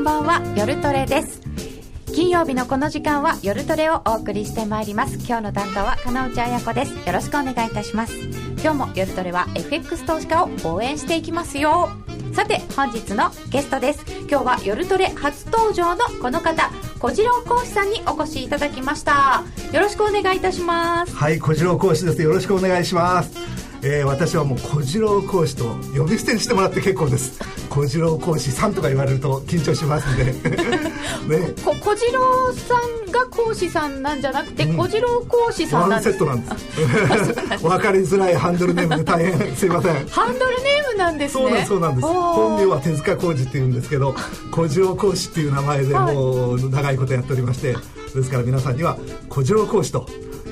こんばんは夜トレです。金曜日のこの時間は夜トレをお送りしてまいります。今日の担当は金内彩子です。よろしくお願いいたします。今日も夜トレは FX 投資家を応援していきますよ。さて本日のゲストです。今日は夜トレ初登場のこの方小次郎講師さんにお越しいただきました。よろしくお願いいたします。はい小次郎講師です。よろしくお願いします。えー、私はもう小次郎講師と呼び捨てにしてもらって結構です。小次郎講師さんとか言われると緊張しますんで。ね小次郎さんが講師さんなんじゃなくて、うん、小次郎講師さんなんです。ワンセットなんです。分かりづらいハンドルネームで大変。すいません。ハンドルネームなんですね。そうなんそうなんです。本名は手塚浩二っていうんですけど小次郎講師っていう名前でもう長いことやっておりまして、ですから皆さんには小次郎講師と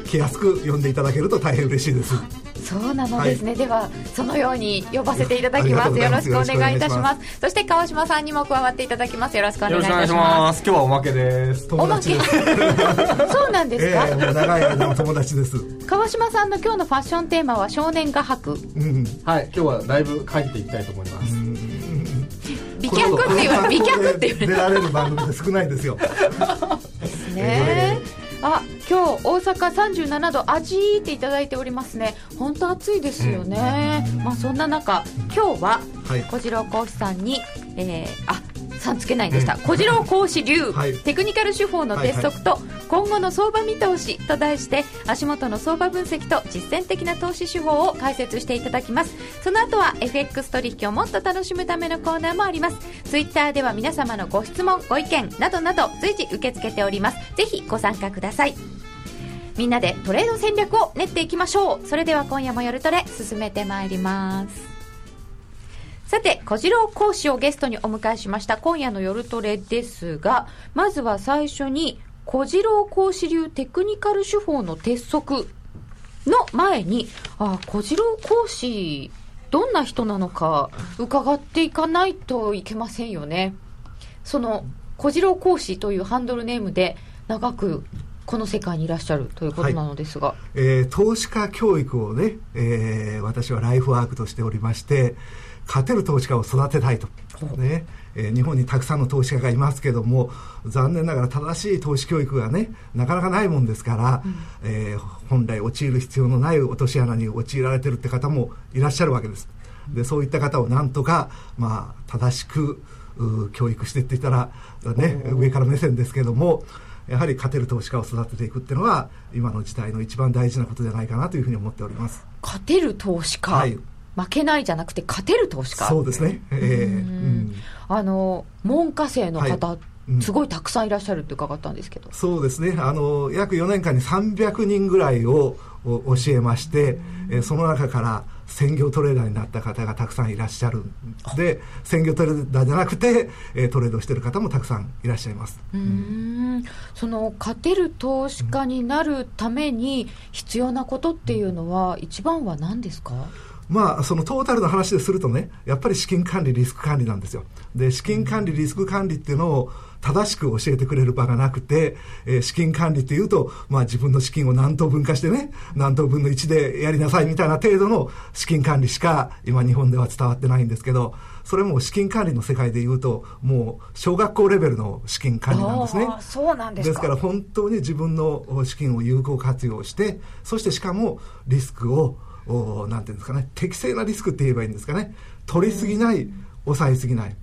気安く呼んでいただけると大変嬉しいですそうなのですね、はい、ではそのように呼ばせていただきます。よろしくお願いいたします。そして川島さんにも加わっていただきます。よろしくお願いいたします。今日はおまけですおまけそうなんですか、えー、長い間の友達です川島さんの今日のファッションテーマは少年画伯、うん、はい今日はだいぶ書いていきたいと思います美脚って言われ美脚って言われ出られる番組って少ないですよですね、あ今日大阪37度味っていただいておりますね。本当暑いですよね、まあそんな中今日は小次郎講師さんに、えー、あさんつけないんでした、小次郎講師流、はい、テクニカル手法の鉄則と、今後の相場見通しと題して足元の相場分析と実践的な投資手法を解説していただきます。その後は FX 取引をもっと楽しむためのコーナーもあります。ツイッターでは皆様のご質問ご意見などなど随時受け付けております。ぜひご参加ください。みんなでトレード戦略を練っていきましょう。それでは今夜も夜トレ進めてまいりますさて、小次郎講師をゲストにお迎えしました。今夜の夜トレですが、まずは最初に、小次郎講師流テクニカル手法の鉄則の前に、あ、小次郎講師、どんな人なのか伺っていかないといけませんよね。その、小次郎講師というハンドルネームで長くこの世界にいらっしゃるということなのですが、はい、えー、投資家教育をね、えー、私はライフワークとしておりまして勝てる投資家を育てたいと、ね。えー、日本にたくさんの投資家がいますけども残念ながら正しい投資教育がねなかなかないもんですから、うん、えー、本来陥る必要のない落とし穴に陥られてるって方もいらっしゃるわけです。でそういった方をなんとか、まあ、正しく教育していっていたら、ね、上から目線ですけどもやはり勝てる投資家を育てていくっていうのは今の時代の一番大事なことじゃないかなというふうに思っております。勝てる投資家、はい負けないじゃなくて勝てる投資家そうですね、えー、うん、あの門下生の方、はいすごいたくさんいらっしゃるって伺ったんですけど。そうですね。あの約4年間に300人ぐらいを教えまして、えその中から専業トレーダーになった方がたくさんいらっしゃるで専業トレーダーじゃなくて、えトレードしてる方もたくさんいらっしゃいます。うん。その勝てる投資家になるために必要なことっていうのは一番は何ですか、まあ、そのトータルの話でするとね、やっぱり資金管理、リスク管理なんですよ。で、資金管理、リスク管理っていうのを正しく教えてくれる場がなくて、えー、資金管理っていうと、まあ自分の資金を何等分化してね、何等分の1でやりなさいみたいな程度の資金管理しか今日本では伝わってないんですけど、それも資金管理の世界でいうと、もう小学校レベルの資金管理なんですね。そうなんですですから本当に自分の資金を有効活用して、そしてしかもリスクをおなんていうんですかね。適正なリスクって言えばいいんですかね。取りすぎない、抑えすぎない。っ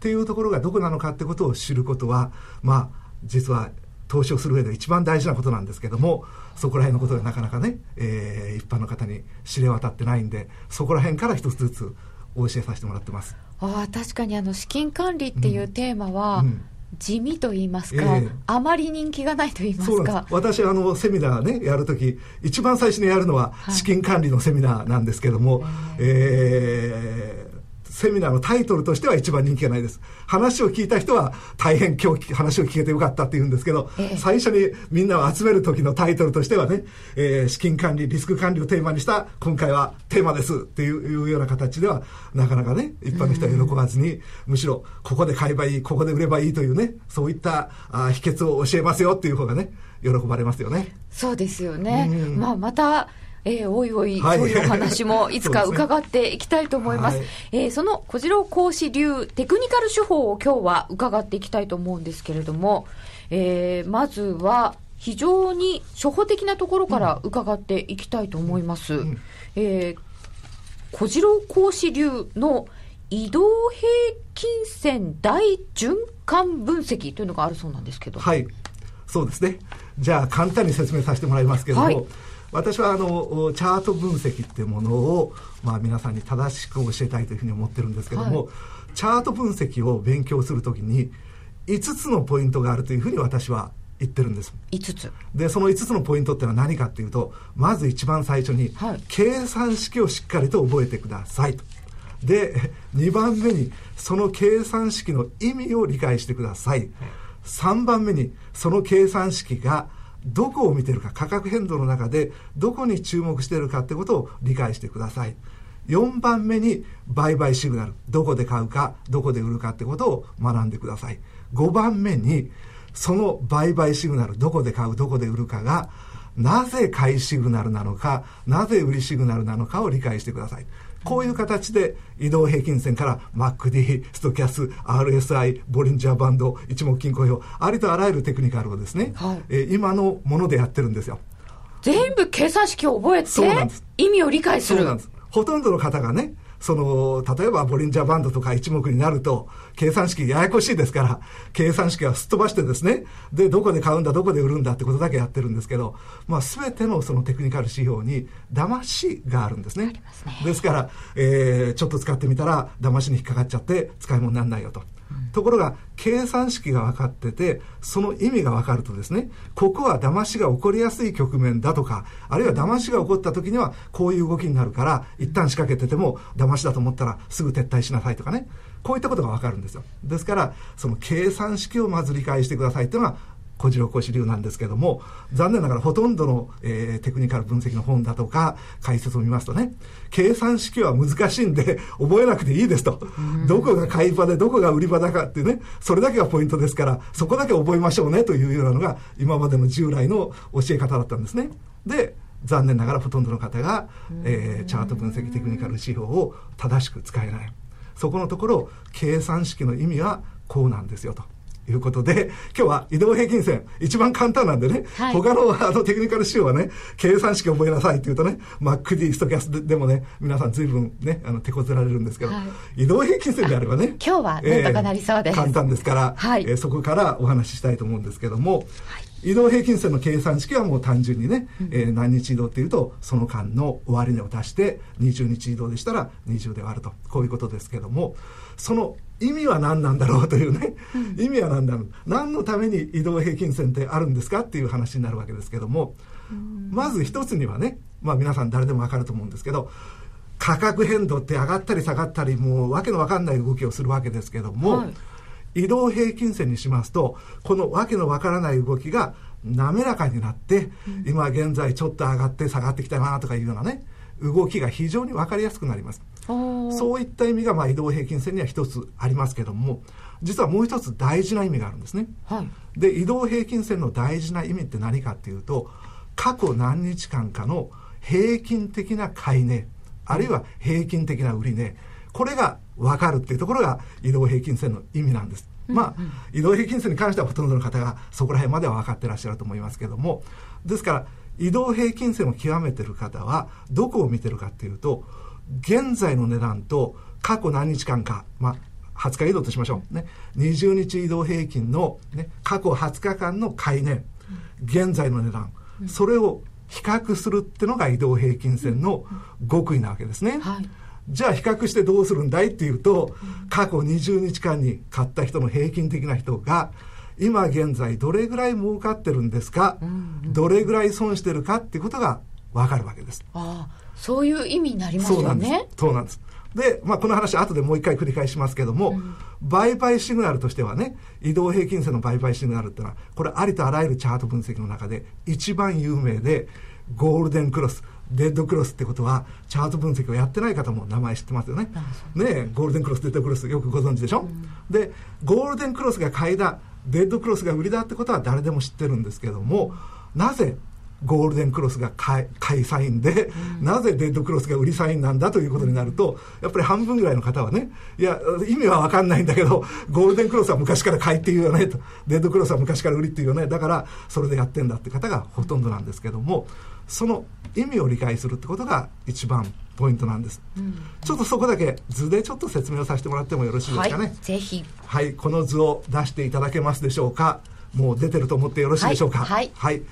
ていうところがどこなのかってことを知ることはまあ実は投資をする上で一番大事なことなんですけどもそこら辺のことがなかなかね、えー、一般の方に知れ渡ってないんでそこら辺から一つずつお教えさせてもらってます。あ確かにあの資金管理っていうテーマは、うんうん地味と言いますか、えー、あまり人気がないと言いますか。私あのセミナーねやるとき一番最初にやるのは資金管理のセミナーなんですけども、はい、えーセミナーのタイトルとしては一番人気がないです。話を聞いた人は大変今日話を聞けてよかったって言うんですけど、ええ、最初にみんなを集める時のタイトルとしてはね、えー、資金管理、リスク管理をテーマにした今回はテーマですっていうような形ではなかなかね、一般の人は喜ばずに、むしろここで買えばいい、ここで売ればいいというね、そういったあ秘訣を教えますよっていう方がね、喜ばれますよね。そうですよね。まあまたえー、おいおい、はい、そういうお話もいつか伺っていきたいと思います。すね、はい、えー、その小次郎講師流テクニカル手法を今日は伺っていきたいと思うんですけれども、えー、まずは非常に初歩的なところから伺っていきたいと思います。うん、えー、小次郎講師流の移動平均線大循環分析というのがあるそうなんですけど。はい。そうですね。じゃあ簡単に説明させてもらいますけども、はい、私はあのチャート分析っていうものを、まあ、皆さんに正しく教えたいというふうに思ってるんですけども、はい、チャート分析を勉強するときに5つのポイントがあるというふうに私は言ってるんです。5つ。でその5つのポイントっていうのは何かっていうとまず一番最初に、はい、計算式をしっかりと覚えてくださいと。で2番目にその計算式の意味を理解してください、3番目にその計算式がどこを見てるか価格変動の中でどこに注目してるかってことを理解してください。4番目に売買シグナル。どこで買うかどこで売るかってことを学んでください。5番目にその売買シグナルどこで買うどこで売るかがなぜ買いシグナルなのかなぜ売りシグナルなのかを理解してください。こういう形で移動平均線から MACD、ストキャス、RSI、ボリンジャーバンド、一目金衡表、ありとあらゆるテクニカルをですね、はい、えー、今のものでやってるんですよ。全部計算式を覚えて、意味を理解する。そうなんです。ほとんどの方がね、その、例えばボリンジャーバンドとか一目になると、計算式ややこしいですから、計算式はすっ飛ばしてですね、で、どこで買うんだ、どこで売るんだってことだけやってるんですけど、まあ、すべてのそのテクニカル指標に、騙しがあるんですね。ねですから、えー、ちょっと使ってみたら、騙しに引っかかっちゃって、使い物にならないよと。ところが計算式が分かっててその意味が分かるとですねここは騙しが起こりやすい局面だとかあるいは騙しが起こった時にはこういう動きになるから一旦仕掛けてても騙しだと思ったらすぐ撤退しなさいとかねこういったことが分かるんですよ。ですからその計算式をまず理解してくださいというのは小次郎講師流なんですけども残念ながらほとんどの、えー、テクニカル分析の本だとか解説を見ますとね計算式は難しいんで覚えなくていいですと、どこが買い場でどこが売り場だかっていうねそれだけがポイントですからそこだけ覚えましょうねというようなのが今までの従来の教え方だったんですね。で残念ながらほとんどの方が、えー、チャート分析テクニカル指標を正しく使えないそこのところ計算式の意味はこうなんですよということで、今日は移動平均線、一番簡単なんでね、はい、他のあのテクニカル仕様はね、計算式覚えなさいって言うとね、MacD、ストキャスでもね、皆さん随分ね、あの手こずられるんですけど、はい、移動平均線であればね、今日はなんとかなりそうです。えー、簡単ですから、はい、えー、そこからお話ししたいと思うんですけども、はい移動平均線の計算式はもう単純にね、うん、えー、何日移動っていうとその間の終値を足して20日移動でしたら20で割ると。こういうことですけどもその意味は何なんだろうというね、うん、意味は何だろう。何のために移動平均線ってあるんですかっていう話になるわけですけども、うん、まず一つにはね、まあ、皆さん誰でも分かると思うんですけど価格変動って上がったり下がったりもうわけのわかんない動きをするわけですけども、はい、移動平均線にしますとこのわけのわからない動きが滑らかになって、うん、今現在ちょっと上がって下がってきたなとかいうようなね動きが非常に分かりやすくなります。そういった意味がまあ移動平均線には一つありますけども実はもう一つ大事な意味があるんですね、はい、で移動平均線の大事な意味って何かっていうと過去何日間かの平均的な買い値あるいは平均的な売り値これが分かるっていうところが移動平均線の意味なんです、まあ、移動平均線に関してはほとんどの方がそこら辺までは分かってらっしゃると思いますけどもですから移動平均線を極めてる方はどこを見てるかっていうと現在の値段と過去何日間か、まあ、20日移動としましょう。ね。20日移動平均の、ね、過去20日間の買い値、現在の値段、それを比較するっていうのが移動平均線の極意なわけですね。はい、じゃあ比較してどうするんだいっていうと、過去20日間に買った人の平均的な人が、今現在どれぐらい儲かってるんですか、どれぐらい損してるかっていうことが分かるわけです。ああそういう意味になりますよね。そうなんです。で、まあ、この話後でもう一回繰り返しますけども、うん、売買シグナルとしてはね移動平均線の売買シグナルっていうのはこれありとあらゆるチャート分析の中で一番有名でゴールデンクロスデッドクロスってことはチャート分析をやってない方も名前知ってますよね。ねゴールデンクロスデッドクロスよくご存知でしょ、うん、でゴールデンクロスが買いだデッドクロスが売りだってことは誰でも知ってるんですけどもなぜゴールデンクロスが買いサインで、うん、なぜデッドクロスが売りサインなんだということになると、やっぱり半分ぐらいの方はね、いや、意味は分かんないんだけど、ゴールデンクロスは昔から買いっていうよねと、デッドクロスは昔から売りっていうよね、だからそれでやってんだって方がほとんどなんですけども、その意味を理解するってことが一番ポイントなんです、うん、ちょっとそこだけ図でちょっと説明をさせてもらってもよろしいですかね、はい、ぜひ。はいこの図を出していただけますでしょうか。もう出てると思ってよろしいでしょうか。はい、はい、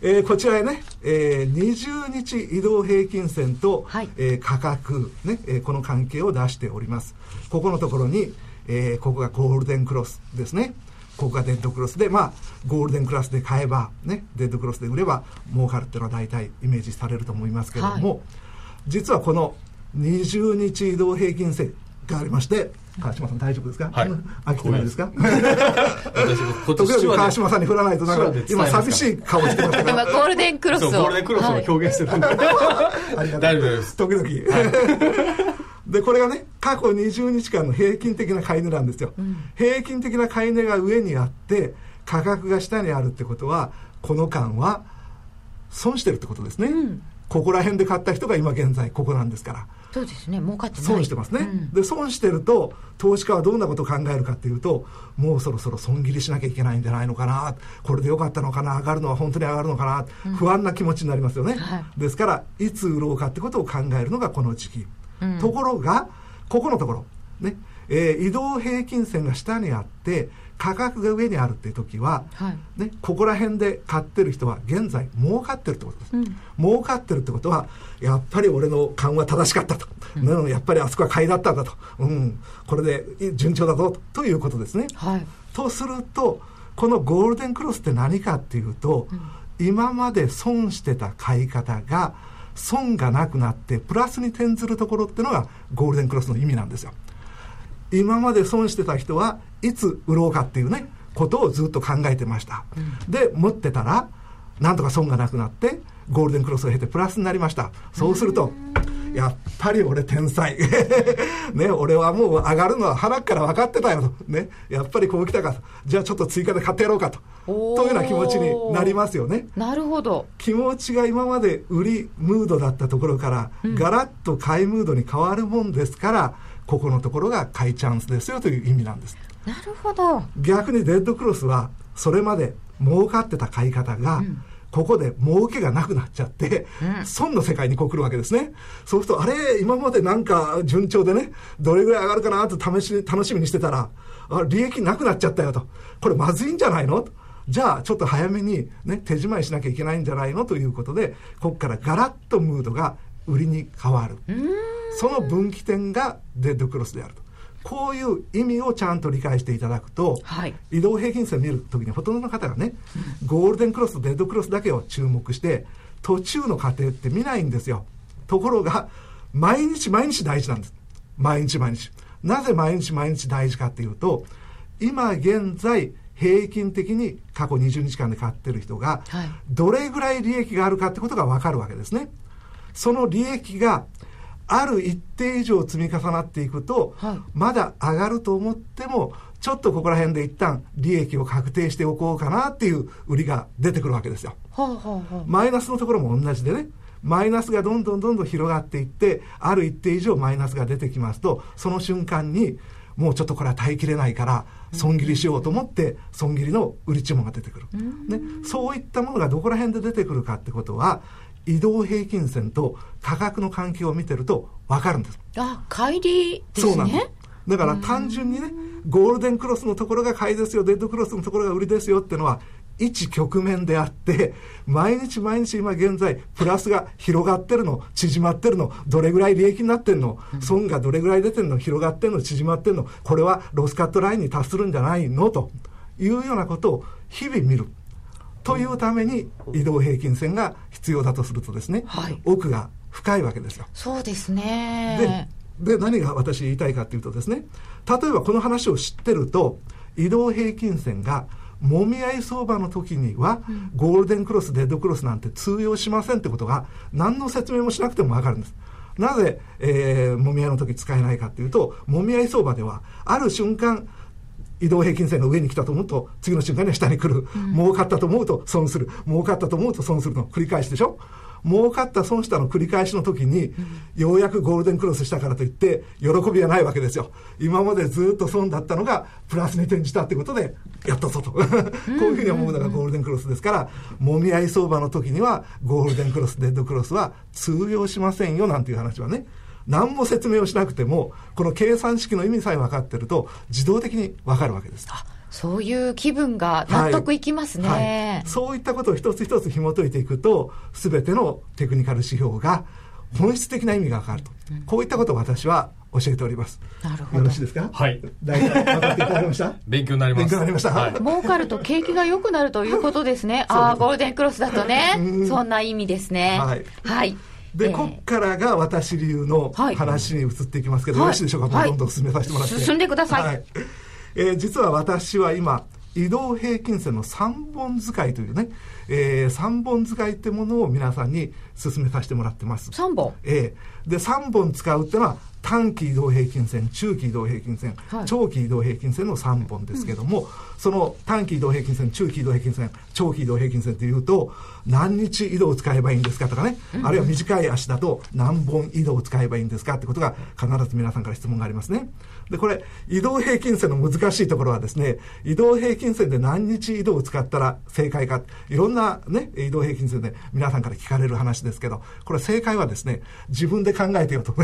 えー、こちらへね、えー、20日移動平均線と、はい、えー、価格ね、えー、この関係を出しております。ここのところに、えー、ここがゴールデンクロスですねここがデッドクロスで、まあ、ゴールデンクラスで買えば、ね、デッドクロスで売れば儲かるっていうのは大体イメージされると思いますけれども、はい、実はこの20日移動平均線がありまして川島さん大丈夫ですか、はい、飽きてないですか？時々川島さんに振らないとなんか今寂しい顔してます今ゴールデンクロスを。ゴールデンクロスを表現してたんで、はい、大丈夫です。時々、はいでこれがね過去20日間の平均的な買い値なんですよ、うん、平均的な買い値が上にあって価格が下にあるってことはこの間は損してるってことですね、うん、ここら辺で買った人が今現在ここなんですから。そうですね。儲かってない。損してますね、うん、で損してると投資家はどんなことを考えるかっていうともうそろそろ損切りしなきゃいけないんじゃないのかな。これでよかったのかな。上がるのは本当に上がるのかな、うん、不安な気持ちになりますよね、はい、ですからいつ売ろうかってことを考えるのがこの時期ところがここのところね。えー、移動平均線が下にあって価格が上にあるっていう時は、はい、ね、ここら辺で買ってる人は現在儲かってるってことです、うん、儲かってるってことはやっぱり俺の勘は正しかったと、うん、やっぱりあそこは買いだったんだと、うん、これで順調だぞということですね、はい、とするとこのゴールデンクロスって何かっていうと、うん、今まで損してた買い方が損がなくなってプラスに転ずるところっていうのがゴールデンクロスの意味なんですよ。今まで損してた人はいつ売ろうかっていうねことをずっと考えてました、うん、で持ってたらなんとか損がなくなってゴールデンクロスを経てプラスになりました。そうすると、やっぱり俺天才。ね俺はもう上がるのは腹から分かってたよと。ねやっぱりこう来たかじゃあちょっと追加で買ってやろうかと。というような気持ちになりますよね。なるほど。気持ちが今まで売りムードだったところから、うん、ガラッと買いムードに変わるもんですからここのところが買いチャンスですよという意味なんです。なるほど。逆にデッドクロスはそれまで儲かってた買い方が、うんここで儲けがなくなっちゃって、うん、損の世界にこう来るわけですね。そうすると、あれ、今までなんか順調でね、どれぐらい上がるかなと試し、楽しみにしてたら、あ利益なくなっちゃったよと。これまずいんじゃないの？じゃあ、ちょっと早めにね、手仕舞いしなきゃいけないんじゃないの？ということで、ここからガラッとムードが売りに変わる。その分岐点がデッドクロスであると。こういう意味をちゃんと理解していただくと、はい、移動平均線を見るときにほとんどの方がね、ゴールデンクロスとデッドクロスだけを注目して途中の過程って見ないんですよ。ところが毎日毎日大事なんです。毎日毎日。なぜ毎日毎日大事かっていうと今現在平均的に過去20日間で買ってる人がどれぐらい利益があるかってことが分かるわけですね。その利益がある一定以上積み重なっていくと、はい、まだ上がると思ってもちょっとここら辺で一旦利益を確定しておこうかなっていう売りが出てくるわけですよ。はあはあ、マイナスのところも同じでね。マイナスがどんどんどんどん広がっていってある一定以上マイナスが出てきますとその瞬間にもうちょっとこれは耐えきれないから損切りしようと思って損切りの売り注文が出てくる、ね、そういったものがどこら辺で出てくるかってことは移動平均線と価格の関係を見てると分かるんです。あ乖離ですね。そうなんです。だから単純にねゴールデンクロスのところが買いですよデッドクロスのところが売りですよっていうのは一局面であって毎日毎日今現在プラスが広がってるの縮まってるのどれぐらい利益になってんの損がどれぐらい出てるの広がってるの縮まってるのこれはロスカットラインに達するんじゃないのというようなことを日々見るというために移動平均線が必要だとするとですね、はい、奥が深いわけですよ。そうですねで何が私言いたいかというとですね例えばこの話を知ってると移動平均線がもみ合い相場の時には、ゴールデンクロスデッドクロスなんて通用しませんってことが何の説明もしなくても分かるんです。なぜ、えー、もみ合いの時使えないかっていうともみ合い相場ではある瞬間移動平均線が上に来たと思うと次の瞬間には下に来る、うん、儲かったと思うと損する。儲かったと思うと損するの繰り返しでしょ？儲かった損したの繰り返しの時に、うん、ようやくゴールデンクロスしたからといって喜びはないわけですよ。今までずっと損だったのがプラスに転じたってことでやったぞと。こういうふうに思うのがゴールデンクロスですからもみ合い相場の時にはゴールデンクロスデッドクロスは通用しませんよなんていう話はね何も説明をしなくてもこの計算式の意味さえ分かってると自動的に分かるわけです。そういう気分が納得いきますね、はいはい、そういったことを一つ一つ紐解いていくと全てのテクニカル指標が本質的な意味が分かると、うん、こういったことを私は教えております。なるほど。よろしいですか？はい。大体分かっていただきました？勉強になります。勉強になりました？はい、儲かると景気が良くなるということですね。ああ、ゴールデンクロスだとね。そんな意味ですね。はい。はい。で、えー、こっからが私流の話に移っていきますけど、はい、よろしいでしょうか、はい、どんどん進めさせてもらって。進んでください、えー、実は私は今、移動平均線の3本使いというね、えー、3本使いってものを皆さんに進めさせてもらってます。3本？ええ。ー、で、3本使うっていうのは、短期移動平均線、中期移動平均線、はい、長期移動平均線の3本ですけども、うん、その短期移動平均線、中期移動平均線、長期移動平均線というと、何日移動を使えばいいんですかとかね、うん、あるいは短い足だと何本移動を使えばいいんですかってことが必ず皆さんから質問がありますね。で、これ、移動平均線の難しいところはですね、移動平均線で何日移動を使ったら正解か、いろんなね、移動平均線で皆さんから聞かれる話ですけど、これ正解はですね、自分で考えてよと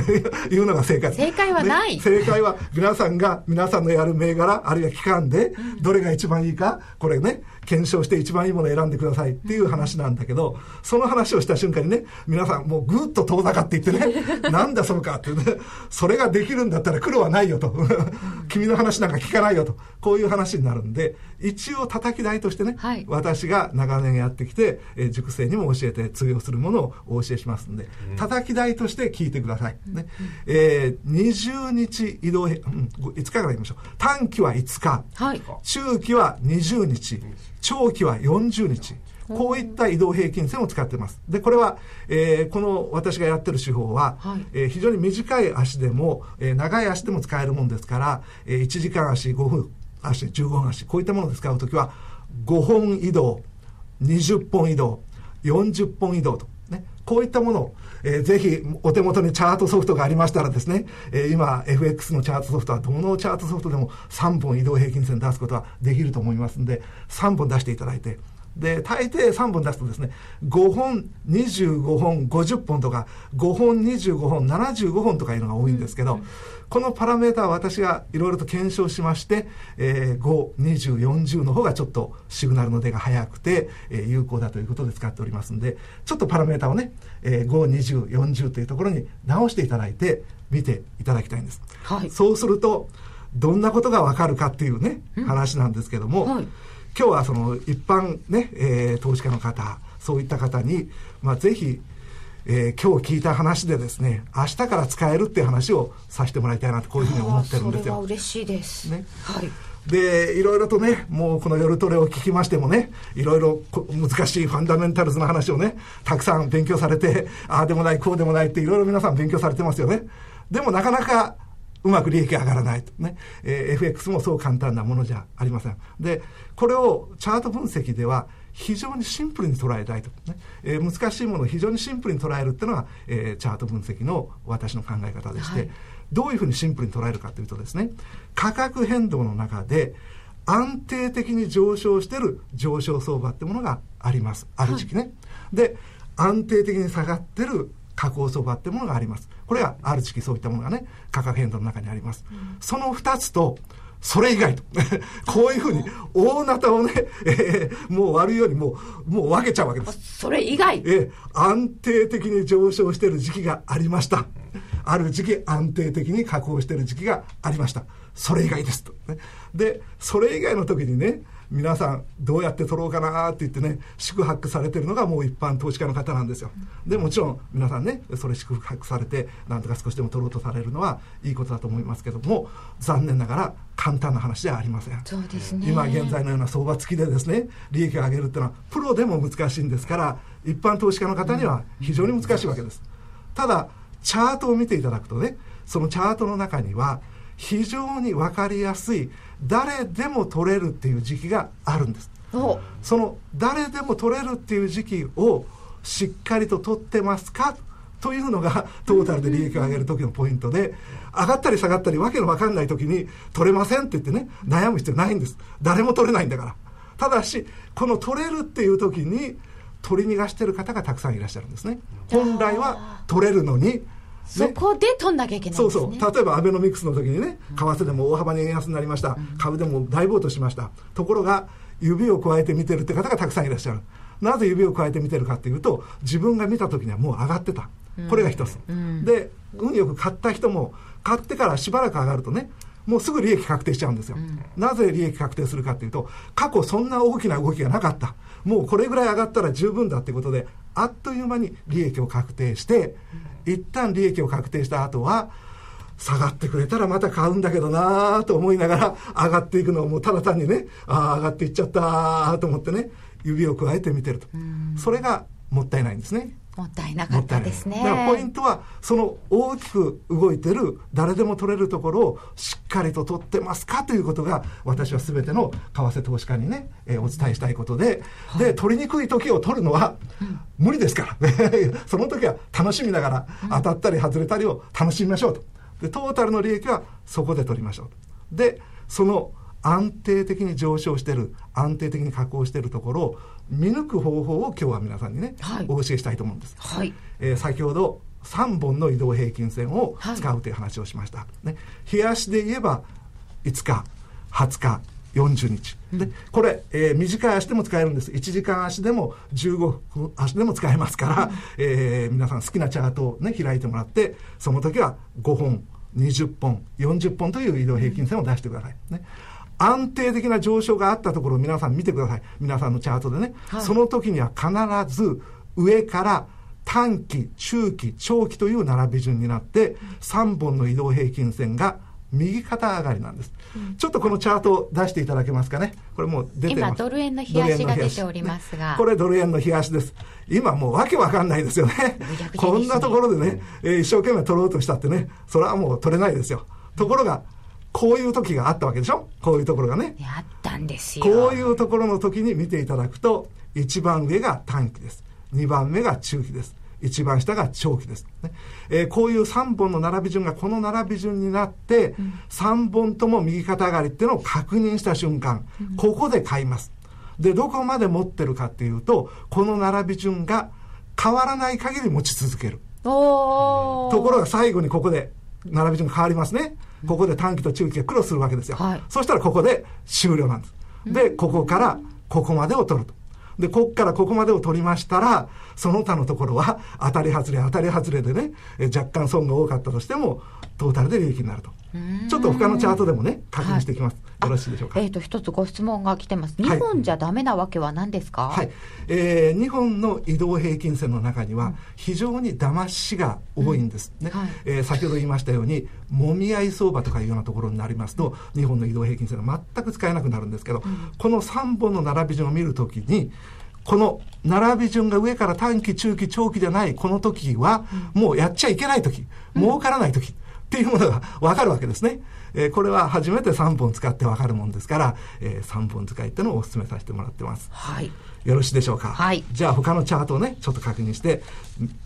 いうのが正解。正解はない、正解は皆さんが、皆さんのやる銘柄、あるいは期間で、どれが一番いいか、これね、検証して一番いいものを選んでくださいっていう話なんだけど、その話をした瞬間にね、皆さんもうぐっと遠ざかっていってね、なんだそのかってね、それができるんだったら苦労はないよと。君の話なんか聞かないよと。こういう話になるんで、一応叩き台としてね、はい、私が長年やってきて、えー、塾生にも教えて通用するものをお教えしますんで、うん、叩き台として聞いてください。ね。えー、20日移動、うん、5日から言いましょう。短期は5日。はい、中期は20日。長期は40日。こういった移動平均線を使っています。で、これは、えー、この私がやってる手法は、はい、えー、非常に短い足でも、えー、長い足でも使えるもんですから、えー、1時間足、5分足、15分足、こういったもので使うときは、5本移動、20本移動、40本移動と、ね、こういったものを、えー、ぜひお手元にチャートソフトがありましたらですね、えー、今 FX のチャートソフトはどのチャートソフトでも3本移動平均線出すことはできると思いますんで、3本出していただいて、で、大抵3本出すとですね、5本、25本、50本とか、5本、25本、75本とかいうのが多いんですけど、うん、このパラメータは私がいろいろと検証しまして、えー、5、20、40の方がちょっとシグナルの出が速くて、えー、有効だということで使っておりますんで、ちょっとパラメータをね、えー、5、20、40というところに直していただいて、見ていただきたいんです。はい、そうすると、どんなことがわかるかっていうね、話なんですけども、はい。今日はその一般ね、えー、投資家の方、そういった方に、まあ、ぜひ、えー、今日聞いた話でですね、明日から使えるっていう話をさせてもらいたいなと、こういうふうに思ってるんですよ。それは嬉しいです。ね。はい。で、いろいろとね、もうこの夜トレを聞きましてもね、いろいろ難しいファンダメンタルズの話をね、たくさん勉強されて、ああでもない、こうでもないっていろいろ皆さん勉強されてますよね。でもなかなかうまく利益上がらないとね、えー、FX もそう簡単なものじゃありません。で、これをチャート分析では非常にシンプルに捉えたいと、ねえー、難しいものを非常にシンプルに捉えるっていうのが、えー、チャート分析の私の考え方でして、はい、どういうふうにシンプルに捉えるかというとですね、価格変動の中で安定的に上昇している上昇相場ってものがあります。ある時期ね。はい、で、安定的に下がってる下降相場ってものがあります。これがある時期そういったものがね、価格変動の中にあります。うん、その2つと、それ以外と。こういうふうに、大なたをね、えー、もう割るようにもう、もう分けちゃうわけです。それ以外？えー、安定的に上昇している時期がありました。ある時期安定的に下降している時期がありました。それ以外ですと。で、それ以外の時にね、皆さんどうやって取ろうかなって言ってね宿泊されてるのがもう一般投資家の方なんですよ。でもちろん皆さんねそれ宿泊されてなんとか少しでも取ろうとされるのはいいことだと思いますけども残念ながら簡単な話ではありません。そうですね。今現在のような相場付きでですね利益を上げるっていうのはプロでも難しいんですから一般投資家の方には非常に難しいわけです。ただチャートを見ていただくとねそのチャートの中には非常に分かりやすい誰でも取れるっていう時期があるんです。その誰でも取れるっていう時期をしっかりと取ってますか？というのがトータルで利益を上げる時のポイントで上がったり下がったりわけのわかんない時に取れませんって言ってね悩む必要ないんです。誰も取れないんだから。ただしこの取れるっていう時に取り逃がしてる方がたくさんいらっしゃるんですね。本来は取れるのにそこで取んなきゃいけない、ね、そうそう。例えばアベノミクスの時にね為替でも大幅に円安になりました、うん、株でも大暴騰しました。ところが指を加えて見てるって方がたくさんいらっしゃる。なぜ指を加えて見てるかっていうと自分が見た時にはもう上がってた。これが一つ、うん、で運よく買った人も買ってからしばらく上がるとねもうすぐ利益確定しちゃうんですよ、うん、なぜ利益確定するかっていうと過去そんな大きな動きがなかった。もうこれぐらい上がったら十分だってことであっという間に利益を確定して、うん、一旦利益を確定した後は下がってくれたらまた買うんだけどなと思いながら上がっていくのをもうただ単にねああ上がっていっちゃったと思ってね指を加えて見てると、それがもったいないんですね。もったいなかったですね。だからポイントは、その大きく動いてる、誰でも取れるところをしっかりと取ってますかということが、私はすべての為替投資家にね、えー、お伝えしたいことで、はい、で、取りにくい時を取るのは、無理ですから、その時は楽しみながら、当たったり外れたりを楽しみましょうと。で、トータルの利益はそこで取りましょう。で、その安定的に上昇してる、安定的に下降してるところを見抜く方法を今日は皆さんにね、はい、お教えしたいと思うんです。はい、えー、先ほど3本の移動平均線を使うという話をしました。はい、ね、冷やしで言えば5日、20日、40日。で、これ、えー、短い足でも使えるんです。1時間足でも15分足でも使えますから、うん、えー、皆さん好きなチャートをね、開いてもらって、その時は5本、20本、40本という移動平均線を出してください。ね。安定的な上昇があったところを皆さん見てください。皆さんのチャートでね。はい、その時には必ず上から短期、中期、長期という並び順になって、3本の移動平均線が右肩上がりなんです、うん、ちょっとこのチャートを出していただけますかね。これもう出てます。今、ドル円の冷やしが出ておりますが。これドル円の冷やしです。今もうわけわかんないですよね。こんなところでね、えー、一生懸命取ろうとしたってね、それはもう取れないですよ。ところが、こういう時があったわけでしょ？こういうところがね。あったんですよ。こういうところの時に見ていただくと、一番上が短期です。二番目が中期です。一番下が長期です、ねえー、こういう3本の並び順がこの並び順になって、うん、3本とも右肩上がりっていうのを確認した瞬間、うん、ここで買いますでどこまで持ってるかっていうとこの並び順が変わらない限り持ち続けるところが最後にここで並び順が変わりますねここで短期と中期がクロスするわけですよ、はい、そしたらここで終了なんです。でここからここまでを取ると。で、こっからここまでを取りましたら、その他のところは当たり外れ当たり外れでね、え若干損が多かったとしても、トータルで利益になると。ちょっと他のチャートでもね、確認していきます。はい、よろしいでしょうか？えっ、ー、と、一つご質問が来てます。日本じゃダメなわけは何ですか？はい。えー、日本の移動平均線の中には、非常に騙しが多いんですね。うんはい、えー、先ほど言いましたように、もみ合い相場とかいうようなところになりますと、日本の移動平均線が全く使えなくなるんですけど、うん、この3本の並び順を見るときに、この並び順が上から短期、中期、長期じゃないこの時は、もうやっちゃいけない時、儲からない時っていうものがわかるわけですね。えー、これは初めて3本使ってわかるもんですから、えー、3本使いってのをお勧めさせてもらってます。はい。よろしいでしょうか？はい。じゃあ他のチャートをね、ちょっと確認して、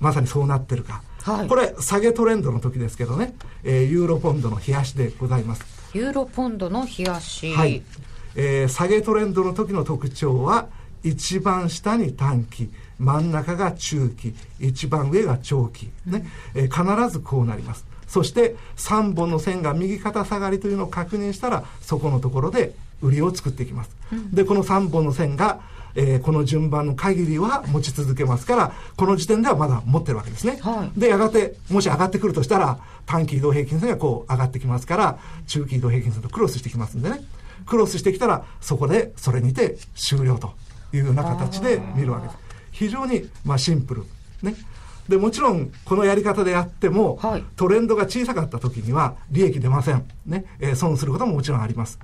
まさにそうなってるか。はい。これ、下げトレンドの時ですけどね、えー、ユーロポンドの冷やしでございます。ユーロポンドの冷やし。はい。えー、下げトレンドの時の特徴は、一番下に短期真ん中が中期一番上が長期ね、えー、必ずこうなりますそして3本の線が右肩下がりというのを確認したらそこのところで売りを作っていきます、うん、でこの3本の線がえー、この順番の限りは持ち続けますから、この時点ではまだ持ってるわけですね。はい、で、やがて、もし上がってくるとしたら、短期移動平均線がこう上がってきますから、中期移動平均線とクロスしてきますんでね。クロスしてきたら、そこで、それにて終了というような形で見るわけです。非常にまあシンプル。ね。でもちろんこのやり方でやっても、はい、トレンドが小さかった時には利益出ません、ね。えー、損することももちろんあります。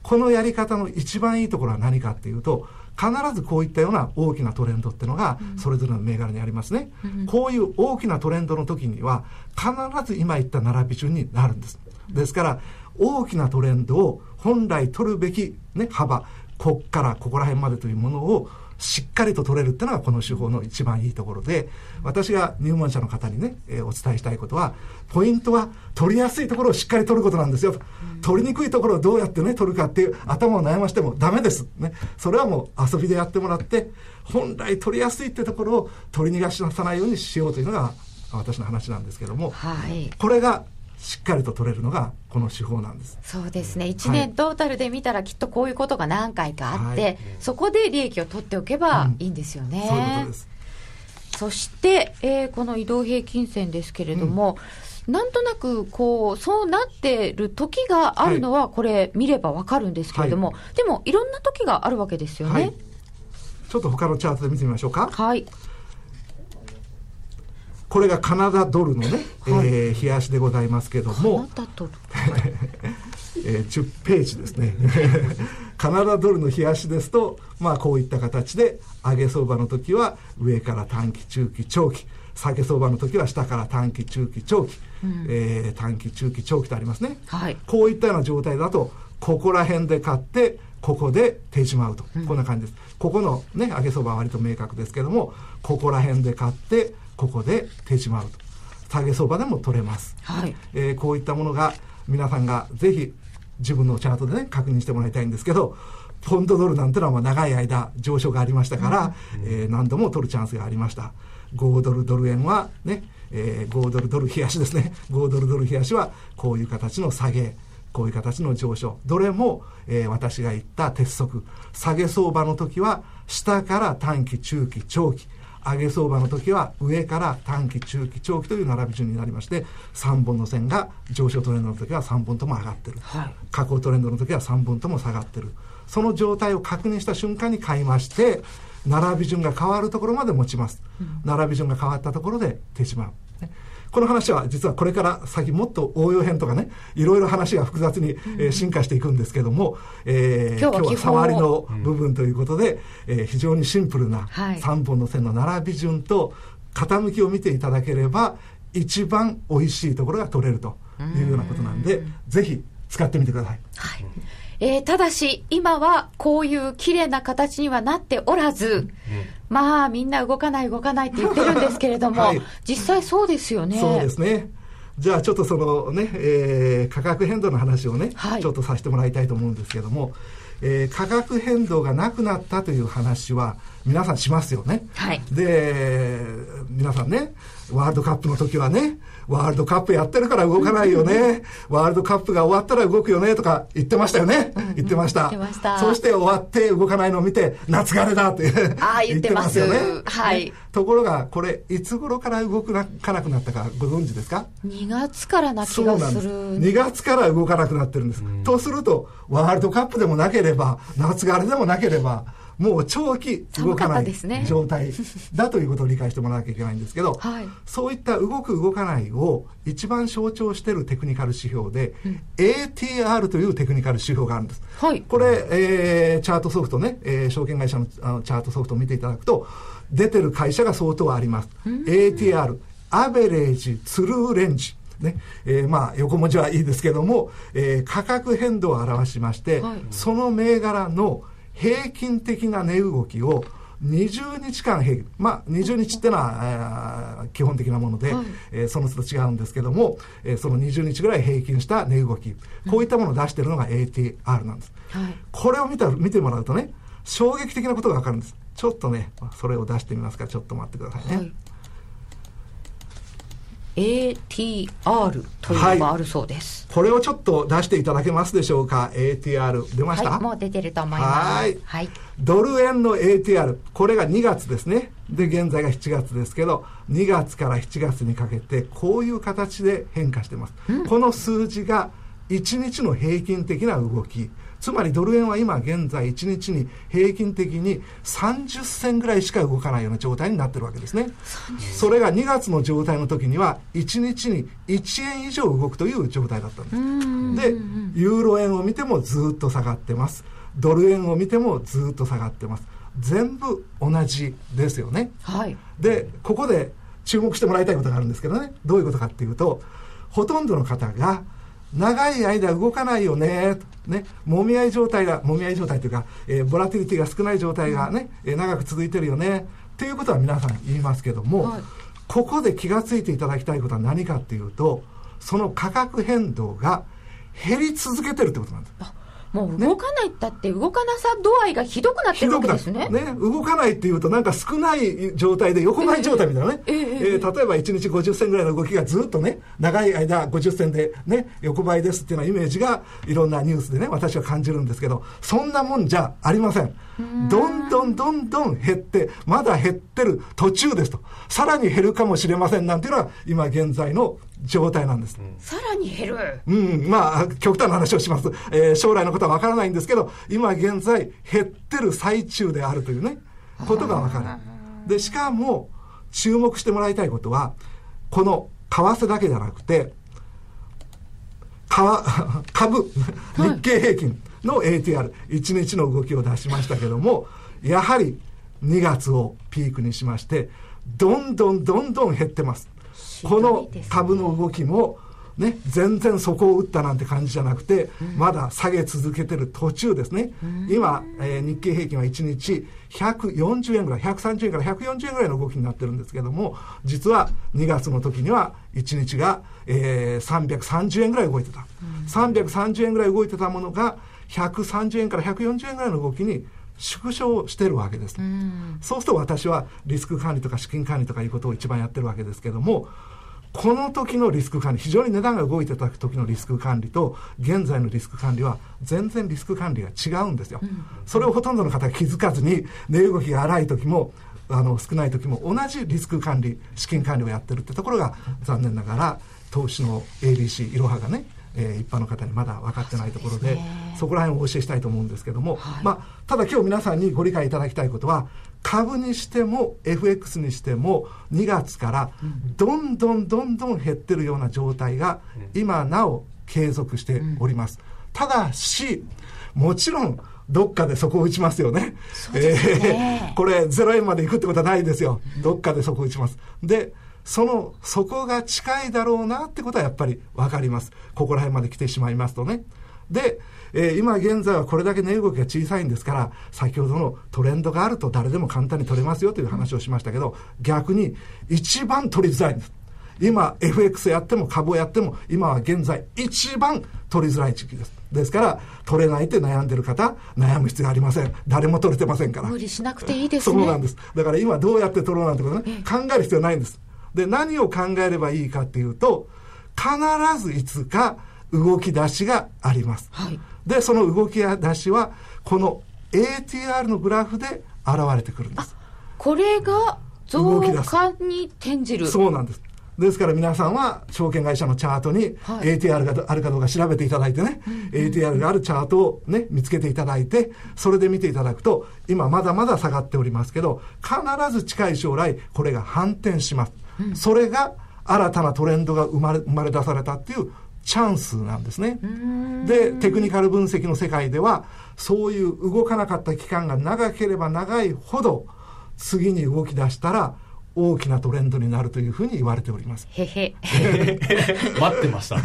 このやり方の一番いいところは何かっていうと必ずこういったような大きなトレンドっていうのがそれぞれの銘柄にありますね、うん、こういう大きなトレンドの時には必ず今言った並び順になるんです。ですから大きなトレンドを本来取るべき、ね、幅こっからここら辺までというものをしっかりと取れるっていうのがこの手法の一番いいところで私が入門者の方にね、えー、お伝えしたいことはポイントは取りやすいところをしっかり取ることなんですよ、うん、取りにくいところをどうやってね取るかっていう頭を悩ましてもダメです。ね。それはもう遊びでやってもらって本来取りやすいってところを取り逃がしなさないようにしようというのが私の話なんですけども、はい、これがしっかりと取れるのがこの手法なんです。そうですね。1年トータルで見たらきっとこういうことが何回かあって、はい、そこで利益を取っておけばいいんですよね、うん、そういうことです。そして、えー、この移動平均線ですけれども、うん、なんとなくこうそうなってる時があるのは、これ見ればわかるんですけれども、はい、でもいろんな時があるわけですよね、はい、ちょっと他のチャートで見てみましょうか。はいこれがカナダドルのね、はい、えー、冷やしでございますけども、えー、10ページですね。カナダドルの冷やしですと、まあ、こういった形で上げ相場の時は上から短期中期長期。下げ相場の時は下から短期中期長期、うん、えー、短期中期長期とありますね、はい、こういったような状態だとここら辺で買ってここで手しまうと、うん、こんな感じです。ここのね上げ相場は割と明確ですけどもここら辺で買ってここで手締まうと。下げ相場でも取れます、はい、えー、こういったものが皆さんがぜひ自分のチャートでね確認してもらいたいんですけどポンドドルなんてのは長い間上昇がありましたから、うん、えー、何度も取るチャンスがありました。5ドルドル円はね、えー、5ドルドル冷やしですね。5ドルドル冷やしはこういう形の下げこういう形の上昇。どれも、えー、私が言った鉄則。下げ相場の時は下から短期中期長期上げ相場の時は上から短期、中期、長期という並び順になりまして、3本の線が上昇トレンドの時は3本とも上がってる。はい、下降トレンドの時は3本とも下がってる。その状態を確認した瞬間に買いまして、並び順が変わるところまで持ちます。うん、並び順が変わったところで手しまう。ねこの話は実はこれから先もっと応用編とかねいろいろ話が複雑に、えー、進化していくんですけども、えー、今日は触りの部分ということで、えー、非常にシンプルな3本の線の並び順と傾きを見ていただければ一番美味しいところが取れるというようなことなんでぜひ使ってみてください。はいえー、ただし、今はこういう綺麗な形にはなっておらず、うん、まあ、みんな動かない動かないって言ってるんですけれども、はい、実際そうですよね。そうですね。じゃあちょっとそのね、えー、価格変動の話をね、はい、ちょっとさせてもらいたいと思うんですけども、えー、価格変動がなくなったという話は皆さんしますよね。はい、で、皆さんね、ワールドカップの時はね、ワールドカップやってるから動かないよね。ワールドカップが終わったら動くよねとか言ってましたよね。言ってました。そして終わって動かないのを見て、夏枯れだって言ってますよね。はい、ところが、これ、いつ頃から動かなくなったかご存知ですか ?2 月からな気がする。2月から動かなくなってるんです。とすると、ワールドカップでもなければ、夏枯れでもなければ、もう長期動かない状態だということを理解してもらわなきゃいけないんですけど、はい、そういった動く動かないを一番象徴しているテクニカル指標で、うん、ATR というテクニカル指標があるんです。はい、これ、えー、チャートソフトね、えー、証券会社のあのチャートソフトを見ていただくと、出てる会社が相当あります。ATR、アベレージ、ツルーレンジ。ね。えー、まあ横文字はいいですけども、えー、価格変動を表しまして、はい、その銘柄の平均的な値動きを20日間平均、まあ、20日っていうのは、えー、基本的なもので、はい、えー、その都度違うんですけども、えー、その20日ぐらい平均した値動き、こういったものを出しているのが ATR なんです。はい、これを見た見てもらうとね、衝撃的なことがわかるんです。ちょっとね、それを出してみますから、ちょっと待ってくださいね。はい ATR というのがあるそうです、はい、これをちょっと出していただけますでしょうか？ATR 出ました、はい、もう出てると思います。はい、ドル円の ATR これが2月ですね。で現在が7月ですけど2月から7月にかけてこういう形で変化してます、うん、この数字が1日の平均的な動きつまりドル円は今現在1日に平均的に30銭ぐらいしか動かないような状態になってるわけですね。それが2月の状態の時には1日に1円以上動くという状態だったんです。で、ユーロ円を見てもずっと下がってます。ドル円を見てもずっと下がってます。全部同じですよね。はい。で、ここで注目してもらいたいことがあるんですけどね。どういうことかっていうと、ほとんどの方が長い間動かないよね、ね、もみ合い状態が、もみ合い状態というか、えー、ボラティリティが少ない状態がね、えー、長く続いてるよね、っていうことは皆さん言いますけども、はい、ここで気が付いていただきたいことは何かっていうと、その価格変動が減り続けてるってことなんです。もう動かないったって動かなさ度合いがひどくなってるわけですね。ね、動かないっていうとなんか少ない状態で横ばい状態みたいなね。えー、えー、例えば1日50銭ぐらいの動きがずっとね、長い間50銭でね、横ばいですっていうようなイメージがいろんなニュースでね、私は感じるんですけど、そんなもんじゃありません。どんどんどんどん減って、まだ減ってる途中ですと。さらに減るかもしれませんなんていうのは今現在の状態なんです。さらに減るうん、まあ、極端な話をします。えー、将来のことはわからないんですけど、今現在減ってる最中であるというね、ことがわかる。で、しかも、注目してもらいたいことは、この為替だけじゃなくて、株、日経平均の ATR、1日の動きを出しましたけども、やはり2月をピークにしまして、どんどんどんどん減ってます。この株の動きも、ね、全然底を打ったなんて感じじゃなくて、うん、まだ下げ続けてる途中ですね。うん、今、えー、日経平均は1日140円ぐらい、130円から140円ぐらいの動きになってるんですけども、実は2月の時には1日が、えー、330円ぐらい動いてた。うん、330円ぐらい動いてたものが、130円から140円ぐらいの動きに縮小してるわけです、うん、そうすると私はリスク管理とか資金管理とかいうことを一番やってるわけですけどもこの時のリスク管理、非常に値段が動いてた時のリスク管理と、現在のリスク管理は、全然リスク管理が違うんですよ。うん、それをほとんどの方が気づかずに、値動きが荒い時も、あの少ない時も同じリスク管理、資金管理をやってるってところが、残念ながら、投資の ABC、いろはがね、えー、一般の方にまだ分かってないところでそこら辺をお教えしたいと思うんですけども、はい、まあ、ただ今日皆さんにご理解いただきたいことは株にしても FX にしても2月からどんどんどんどん減ってるような状態が今なお継続しております。ただし、もちろんどっかでそこを打ちますよね。ねえー、これ0円まで行くってことはないですよ。どっかでそこを打ちます。で、その底が近いだろうなってことはやっぱり分かります。ここら辺まで来てしまいますとね。で、えー、今現在はこれだけ値動きが小さいんですから、先ほどのトレンドがあると誰でも簡単に取れますよという話をしましたけど、逆に一番取りづらいんです。今 FX やっても株をやっても今は現在一番取りづらい時期です。ですから、取れないって悩んでる方、悩む必要ありません。誰も取れてませんから。無理しなくていいですね。そうなんです。だから今どうやって取ろうなんてことね、考える必要ないんです。で、何を考えればいいかっていうと、必ずいつか動き出しがあります。はい、で、その動き出しは、この ATR のグラフで現れてくるんです。これが増加に転じる。そうなんです。ですから皆さんは証券会社のチャートに ATR があるかどうか調べていただいてね、はい、ATR があるチャートをね、見つけていただいて、それで見ていただくと、今まだまだ下がっておりますけど、必ず近い将来、これが反転します。それが新たなトレンドが生まれ生まれ出されたっていうチャンスなんですね。で、テクニカル分析の世界では、そういう動かなかった期間が長ければ長いほど、次に動き出したら、大きなトレンドになるというふうに言われております。へへ。待ってました。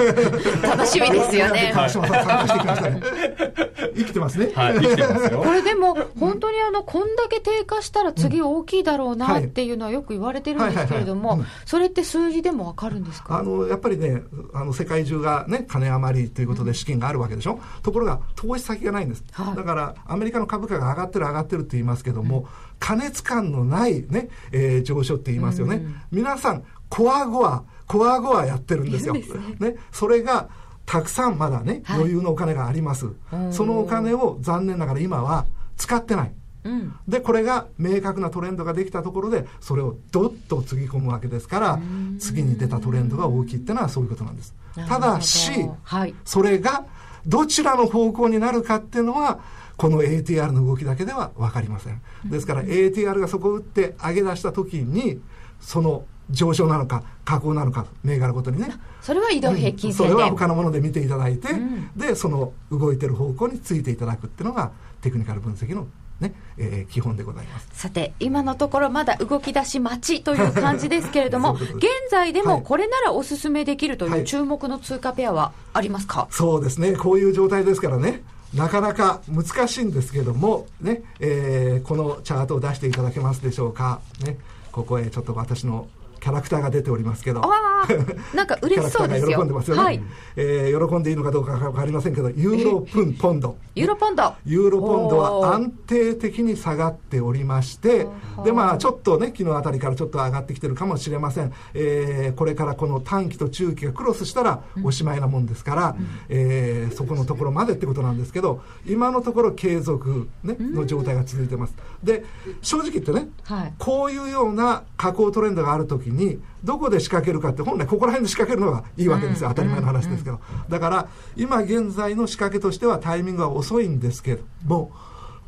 楽しみですよね。川島さん参加してきましたね。生きてますね。はい、生きてますよ。これでも、本当にあの、こんだけ低下したら次大きいだろうなっていうのはよく言われてるんですけれども、それって数字でもわかるんですか？あの、やっぱりね、あの、世界中がね、金余りということで資金があるわけでしょ？ところが、投資先がないんです。だから、アメリカの株価が上がってる上がってるって言いますけども、加熱感のないね、えー、上昇って言いますよね。皆さん、コアゴア、コアゴアやってるんですよ。ね、ね、それが、たくさんまだね、はい、余裕のお金があります。そのお金を残念ながら今は使ってない。うん、でこれが明確なトレンドができたところでそれをどっとつぎ込むわけですから次に出たトレンドが大きいっていうのはそういうことなんです。ただし、はい、それがどちらの方向になるかっていうのはこの ATR の動きだけでは分かりません。ですから ATR がそこを打って上げ出した時に、その上昇なのか下降なのか銘柄ごとにね。それは移動平均線で、うん、それは他のもので見ていただいて、うん、でその動いてる方向についていただくっていうのがテクニカル分析のね、えー、基本でございます。さて今のところまだ動き出し待ちという感じですけれども 現在でもこれならお勧めできるという注目の通貨ペアはありますか、はい、そうですね。こういう状態ですからねなかなか難しいんですけども、ねえー、このチャートを出していただけますでしょうか、ね、ここへちょっと私のキャラクターが出ておりますけど。なんか嬉しそうですよ。喜んでますよね。はい、えー、喜んでいいのかどうかわかりませんけど、ユーロプンポンド。ユーロポンド。ユーロポンドは安定的に下がっておりまして、で、まあ、ちょっとね、昨日あたりからちょっと上がってきてるかもしれません。えー、これからこの短期と中期がクロスしたらおしまいなもんですから、うん、えー、そこのところまでってことなんですけど、今のところ継続、ね、の状態が続いてます。で、正直言ってね、はい、こういうような下降トレンドがあるときに、どこで仕掛けるかって本来ここら辺で仕掛けるのがいいわけですよ、当たり前の話ですけど、だから今現在の仕掛けとしてはタイミングは遅いんですけども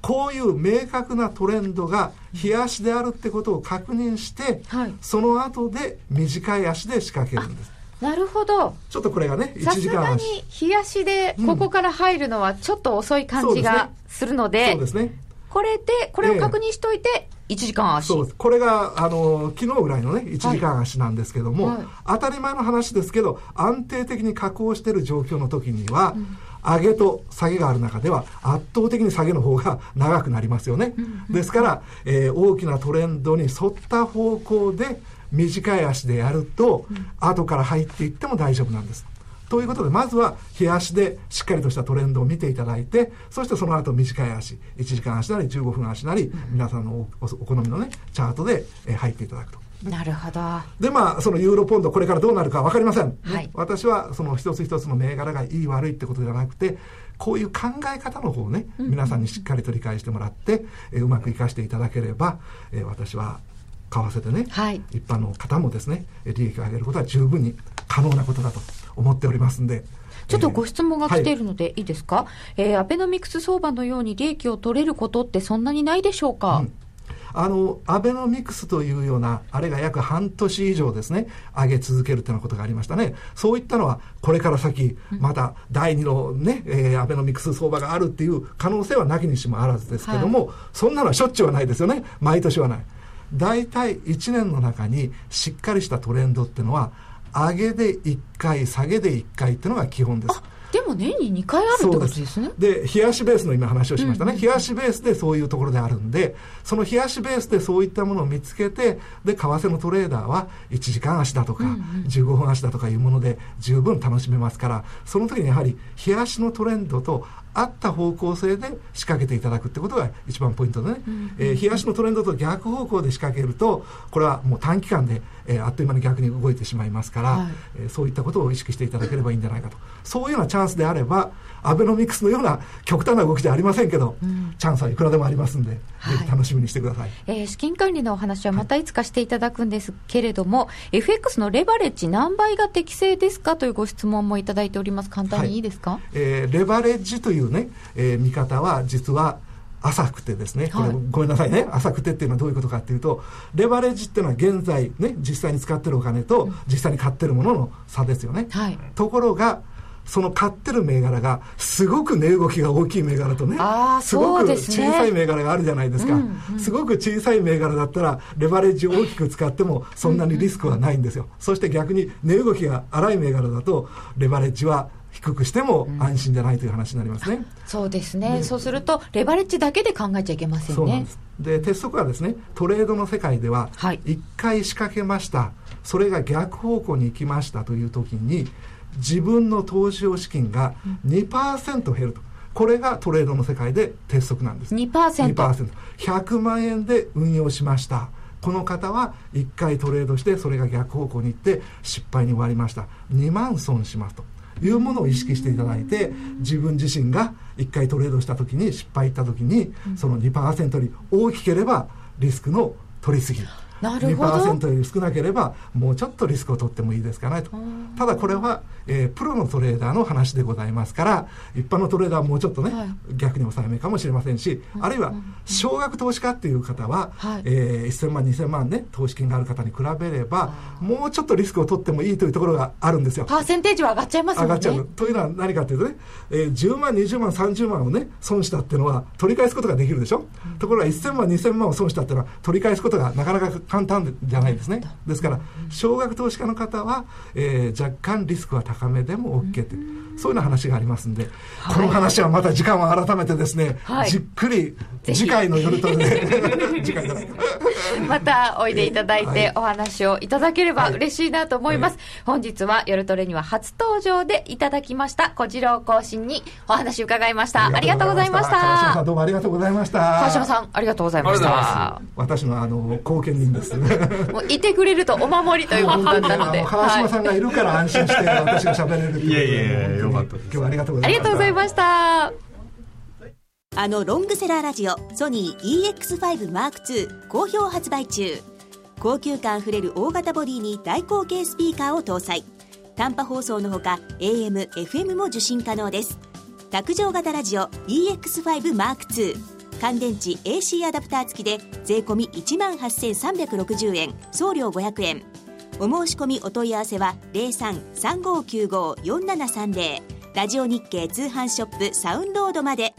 こういう明確なトレンドが日足であるってことを確認して、はい、その後で短い足で仕掛けるんです。なるほど。ちょっとこれがね、1時間足。に日足でここから入るのはちょっと遅い感じがするので、そうですね。これで、これを確認しといて、1時間足、そうこれがあの昨日ぐらいのね1時間足なんですけども、はい。はい、当たり前の話ですけど安定的に下降している状況の時には、うん。上げと下げがある中では圧倒的に下げの方が長くなりますよね。ですから、えー、大きなトレンドに沿った方向で短い足でやると、後から入っていっても大丈夫なんです。ということで、まずは日足でしっかりとしたトレンドを見ていただいて、そしてその後短い足、1時間足なり15分足なり、皆さんのお好みのね、チャートで入っていただくと。なるほど。で、まあ、そのユーロポンド、これからどうなるか分かりません。はい、私は、その一つ一つの銘柄がいい悪いってことじゃなくて、こういう考え方の方をね、皆さんにしっかりと理解してもらって、えうまく生かしていただければ、え私は為替でね、はい、一般の方もですね利益を上げることは十分に可能なことだと思っておりますんで。ちょっとご質問が来ているのでいいですか、はい、えー、アベノミクス相場のように利益を取れることってそんなにないでしょうか、うんあの、アベノミクスというような、あれが約半年以上ですね、上げ続けるというようなことがありましたね。そういったのは、これから先、また第2のね、えー、アベノミクス相場があるっていう可能性はなきにしもあらずですけども、はい、そんなのはしょっちゅうはないですよね。毎年はない。大体1年の中にしっかりしたトレンドっていうのは上げで1回下げで1回っていうのが基本です。でも年に2回あるってことです。ね。で冷やしベースの今話をしましたね、冷やしベースでそういうところであるんでその冷やしベースでそういったものを見つけてで為替のトレーダーは1時間足だとか、15分足だとかいうもので十分楽しめますからその時にやはり冷やしのトレンドと合った方向性で仕掛けていただくってことが一番ポイントでね、うん、えー、冷やしのトレンドと逆方向で仕掛けるとこれはもう短期間で、えー、あっという間に逆に動いてしまいますから、はい、えー、そういったことを意識していただければいいんじゃないかと。そういうようなチャンスであればアベノミクスのような極端な動きじゃありませんけど、うん、チャンスはいくらでもありますんで、はい、ぜひ楽しみにしてください、えー、資金管理のお話はまたいつかしていただくんですけれども、はい、FX のレバレッジ何倍が適正ですかというご質問もいただいております。簡単にいいですか、はい、えー、レバレッジというね、えー、見方は実は浅くてですね、これ、ごめんなさいね、浅くてっていうのはどういうことかっていうと、レバレッジっていうのは現在ね、実際に使ってるお金と実際に買ってるものの差ですよね。はい、ところが、その買ってる銘柄がすごく値動きが大きい銘柄とねすごく小さい銘柄があるじゃないですか、うんうん、すごく小さい銘柄だったらレバレッジを大きく使ってもそんなにリスクはないんですよ、そして逆に値動きが荒い銘柄だとレバレッジは低くしても安心じゃないという話になりますね、うん、そうですねそうするとレバレッジだけで考えちゃいけませんねで鉄則はですねトレードの世界では1回仕掛けました、それが逆方向に行きましたという時に自分の投資用資金が2%減ると。これがトレードの世界で鉄則なんです。2%。2%。100万円で運用しました。この方は1回トレードしてそれが逆方向に行って失敗に終わりました。2万損しますと。いうものを意識していただいて自分自身が1回トレードした時に失敗した時にその2%に大きければリスクの取りすぎ2%より少なければもうちょっとリスクを取ってもいいですかねと。ただこれは、えー、プロのトレーダーの話でございますから一般のトレーダーはもうちょっとね、はい、逆に抑えめかもしれませんし、あるいは少額投資家っていう方は、はい、えー、1000万2000万ね投資金がある方に比べればもうちょっとリスクを取ってもいいというところがあるんですよ。パーセンテージは上がっちゃいますよね。上がっちゃう。というのは何かというとね、えー、10万20万30万をね損したっていうのは取り返すことができるでしょ、うん、ところが1000万2000万を損したっていうのは取り返すことがなかなか簡単じゃないですね。ですから少額投資家の方は、えー、若干リスクは高めでも OK って、そういうような話がありますんで、はい、この話はまた時間を改めてですね、はい、じっくり次回の夜とね 次回またおいでいただいてお話をいただければ嬉しいなと思います、本日は夜トレには初登場でいただきました小次郎更新にお話伺いました。ありがとうございました。川島さんどうもありがとうございました。川島さんありがとうございました。私のあの貢献人です。もういてくれるとお守りということだったので。川島さんがいるから安心して私が喋れるいやいやいやよかったです。今日はありがとうございました。あのロングセラーラジオソニー EX5M2 好評発売中。高級感あふれる大型ボディに大口径スピーカーを搭載。短波放送のほか AM、FM も受信可能です。卓上型ラジオ EX5M2 乾電池 AC アダプター付きで税込1万8360円。送料500円お申し込みお問い合わせは0335954730ラジオ日経通販ショップサウンロードまで。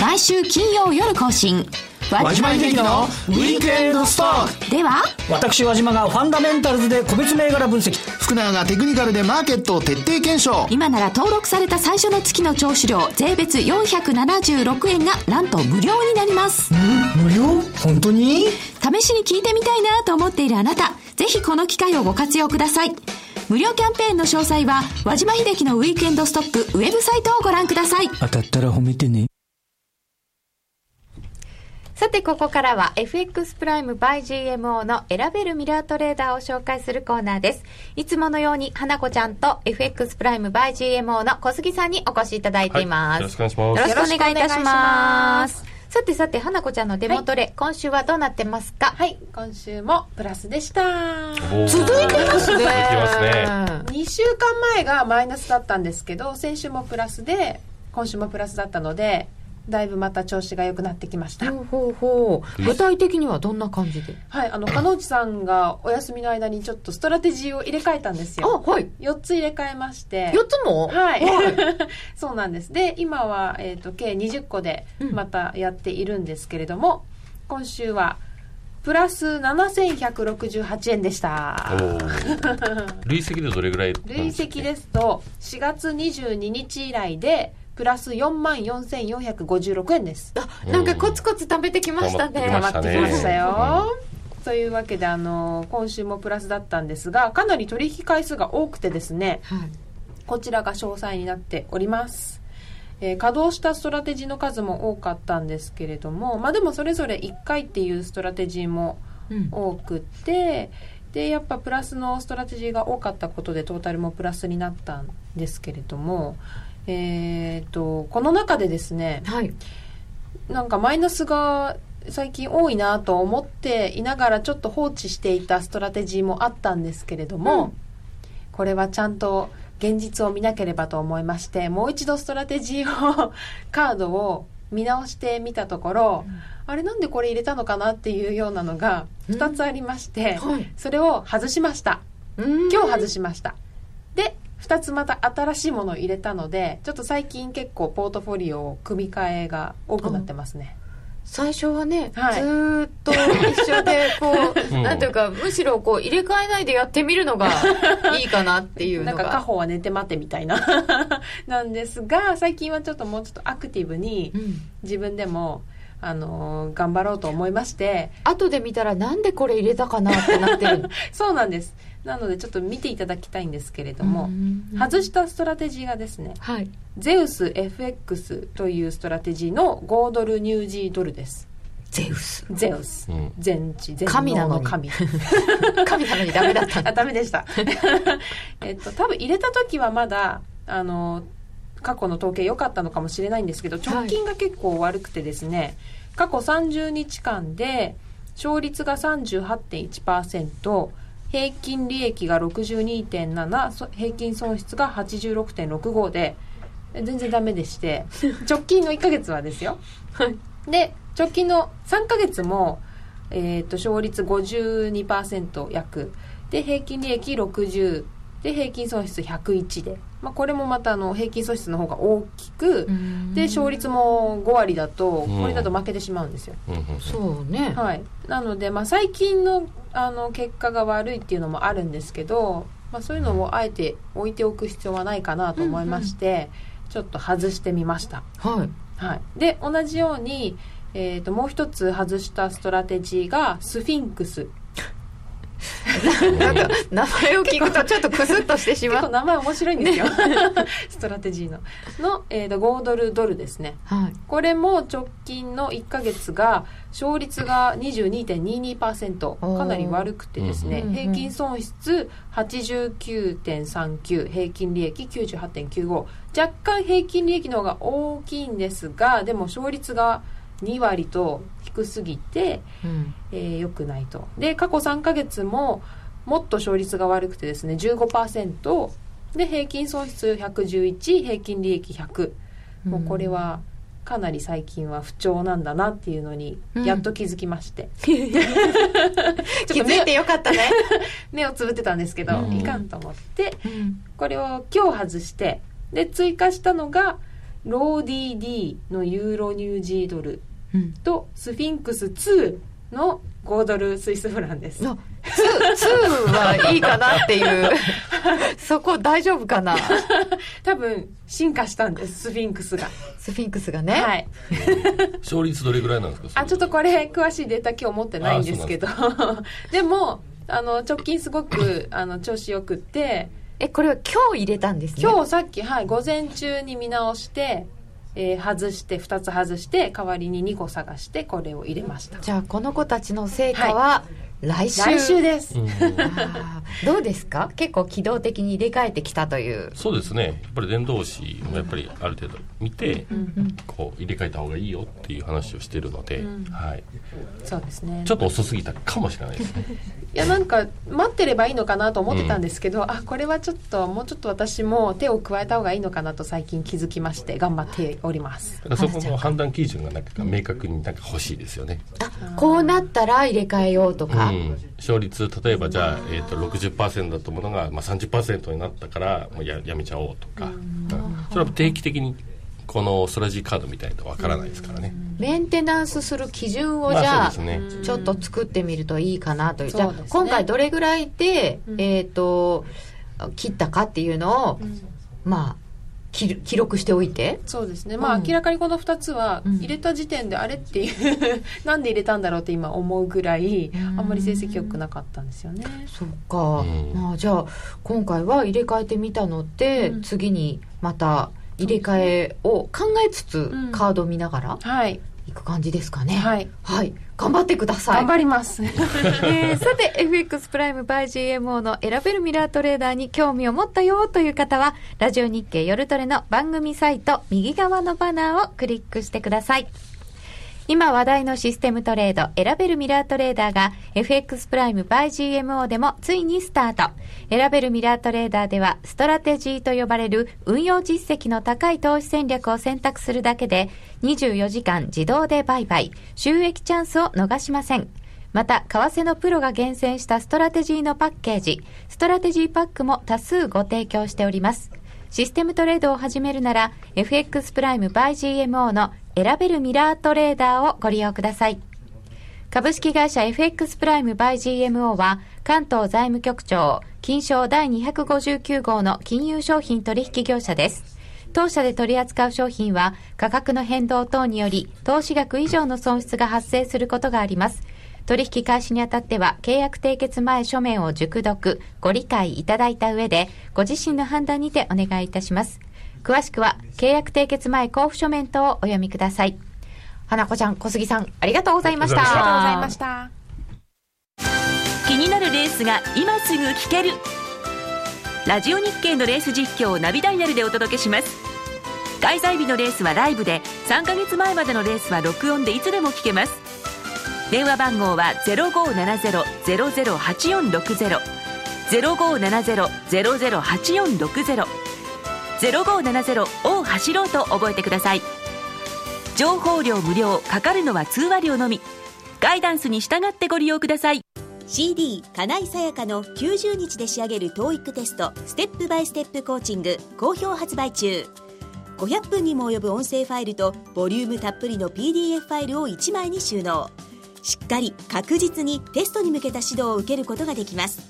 毎週金曜夜更新。和島秀樹のウィークエンドストック。では私和島がファンダメンタルズで個別銘柄分析。福永がテクニカルでマーケットを徹底検証。今なら登録された最初の月の聴取料税別476円がなんと無料になります。無料？本当に？試しに聞いてみたいなと思っているあなたぜひこの機会をご活用ください無料キャンペーンの詳細は和島秀樹のウィークエンドストックウェブサイトをご覧ください当たったら褒めてねさて、ここからは FX プライム by GMO の選べるミラートレーダーを紹介するコーナーです。いつものように、花子ちゃんと FX プライム by GMO の小杉さんにお越しいただいています。はい、よろしくお願いします。よろしくお願いいたします。さてさて、花子ちゃんのデモトレ、はい、今週はどうなってますか？はい、今週もプラスでした。続いてますね。続いてますね。2週間前がマイナスだったんですけど、先週もプラスで、今週もプラスだったので、だいぶまた調子が良くなってきました。ほうほうほう具体的にはどんな感じで？はい、あの、加納内さんがお休みの間にちょっとストラテジーを入れ替えたんですよ。あ、はい。4つ入れ替えまして。4つも？はい。はい、そうなんです。で、今は、えっ、ー、と、計20個でまたやっているんですけれども、うん、今週は、プラス7168円でした。累積でどれぐらい累積ですと、4月22日以来で、プラス4万4456円です。あ、なんかコツコツ貯めてきましたね。貯まってきましたよ。うん、というわけで、あの、今週もプラスだったんですが、かなり取引回数が多くてですね、はい、こちらが詳細になっております。えー、稼働したストラテジーの数も多かったんですけれども、まあでもそれぞれ1回っていうストラテジーも多くて、うん、で、やっぱプラスのストラテジーが多かったことでトータルもプラスになったんですけれども、えーと、この中でですね、はい、なんかマイナスが最近多いなと思っていながらちょっと放置していたストラテジーもあったんですけれども、うん、これはちゃんと現実を見なければと思いましてもう一度ストラテジーをカードを見直してみたところ、うん、あれなんでこれ入れたのかなっていうようなのが2つありまして、うんはい、それを外しました。今日外しました。で2つまた新しいものを入れたのでちょっと最近結構ポートフォリオを組み替えが多くなってますね。最初はね、はい、ずっと一緒でこう、うん、なんていうかむしろこう入れ替えないでやってみるのがいいかなっていうのが。なんか果報は寝て待てみたいな。なんですが最近はちょっともうちょっとアクティブに自分でも、あのー、頑張ろうと思いまして。後で見たらなんでこれ入れたかなってなってる そうなんですなのでちょっと見ていただきたいんですけれども、外したストラテジーがですね、はい、ゼウス FX というストラテジーの豪ドルニュージードルです。ゼウス。ゼウス。うん、全知、全能の神。神なのにダメだった。あ、ダメでした。えっと、多分入れた時はまだ、あの、過去の統計良かったのかもしれないんですけど、直近が結構悪くてですね、はい、過去30日間で、勝率が38.1%平均利益が62.7平均損失が86.65で全然ダメでして 直近の1か月はですよ。で直近の3か月も、えーと、勝率52%約。で平均利益60で平均損失101で、まあ、これもまたあの平均損失の方が大きくで勝率も5割だとこれだと負けてしまうんですよ、そうね、はい、なので、まあ、最近のあの結果が悪いっていうのもあるんですけど、まあ、そういうのをあえて置いておく必要はないかなと思いまして、ちょっと外してみました。はい、はい、で同じように、えーと、もう一つ外したストラテジーがスフィンクス なんか名前を聞くとちょっとクスッとしてしまう。名前面白いんですよ。ストラテジーの。の、えーと、豪ドルドルですね、はい、これも直近の1か月が勝率が22.22%かなり悪くてですね、うん、平均損失89.39平均利益98.95若干平均利益の方が大きいんですがでも勝率が2割と低すぎて、うん、えー、よくないと。で過去3か月ももっと勝率が悪くてですね15%で平均損失111平均利益100、もうこれはかなり最近は不調なんだなっていうのにやっと気づきまして、うん、気づいてよかったね。目をつぶってたんですけど、うん、いかんと思って、これを今日外してで追加したのがロー DD のユーロニュージードルと、スフィンクス2の豪ドルスイスフランです。2, 2はいいかなっていう。そこ大丈夫かな？多分進化したんですスフィンクスが。スフィンクスがね。はい。勝率どれぐらいなんですか？あちょっとこれ詳しいデータ今日持ってないんですけど。でもあの直近すごくあの調子よくって。えこれは今日入れたんですね？今日さっきはい午前中に見直してえー、外して2つ外して代わりに2個探してこれを入れました。じゃあこの子たちの成果は、来週。来週です、どうですか？結構機動的に入れ替えてきたという。そうですね。やっぱり伝道師もやっぱりある程度見て、こう入れ替えた方がいいよっていう話をしてるので、はい、そうですね。ちょっと遅すぎたかもしれないですね。いやなんか待ってればいいのかなと思ってたんですけど、うん、あこれはちょっともうちょっと私も手を加えた方がいいのかなと最近気づきまして頑張っております。そこの判断基準がなんか明確になんか欲しいですよね。あこうなったら入れ替えようとか、うん、勝率例えばじゃあ、えーと、60%だったものが、まあ、30%になったからもうややめちゃおうとか、うん、それは定期的にこのストラジーカードみたいとわからないですからね、メンテナンスする基準をじゃあ、ね、ちょっと作ってみるといいかなという、じゃあ今回どれぐらいで、えっ、ー、と切ったかっていうのを、まあ記録しておいて。そうですね。まあ、明らかにこの2つは入れた時点であれっていう なんで入れたんだろうって今思うぐらいあんまり成績良くなかったんですよね。そっか、まあ、じゃあ今回は入れ替えてみたので、うん、次にまた入れ替えを考えつつカードを見ながら、はいいく感じですかね。はい。はい。頑張ってください。頑張ります。えー、さて、FX プライムバイ GMO の選べるミラートレーダーに興味を持ったよという方は、ラジオ日経夜トレの番組サイト右側のバナーをクリックしてください。今話題のシステムトレード、選べるミラートレーダーが FX プライム by GMO でもついにスタート。選べるミラートレーダーでは、ストラテジーと呼ばれる運用実績の高い投資戦略を選択するだけで、24時間自動で売買、収益チャンスを逃しません。また、為替のプロが厳選したストラテジーのパッケージ、ストラテジーパックも多数ご提供しております。システムトレードを始めるなら、FX プライム by GMO の選べるミラートレーダーをご利用ください。株式会社 FX プライム by GMO は関東財務局長金賞第259号の金融商品取引業者です。当社で取り扱う商品は価格の変動等により投資額以上の損失が発生することがあります。取引開始にあたっては契約締結前書面を熟読、ご理解いただいた上でご自身の判断にてお願いいたします。詳しくは、契約締結前交付書面等をお読みください。花子ちゃん、小杉さん、ありがとうございました。ありがとうございました。気になるレースが今すぐ聞ける。ラジオ日経のレース実況をナビダイヤルでお届けします。開催日のレースはライブで、3ヶ月前までのレースは録音でいつでも聞けます。電話番号は0570-008460 0570-008460 0570を走ろうと覚えてください。情報量無料かかるのは通話料のみ。ガイダンスに従ってご利用ください。CD 金井さやかの90日で仕上げる TOEIC テストステップバイステップコーチング好評発売中。500分にも及ぶ音声ファイルとボリュームたっぷりの PDF ファイルを1枚に収納。しっかり確実にテストに向けた指導を受けることができます。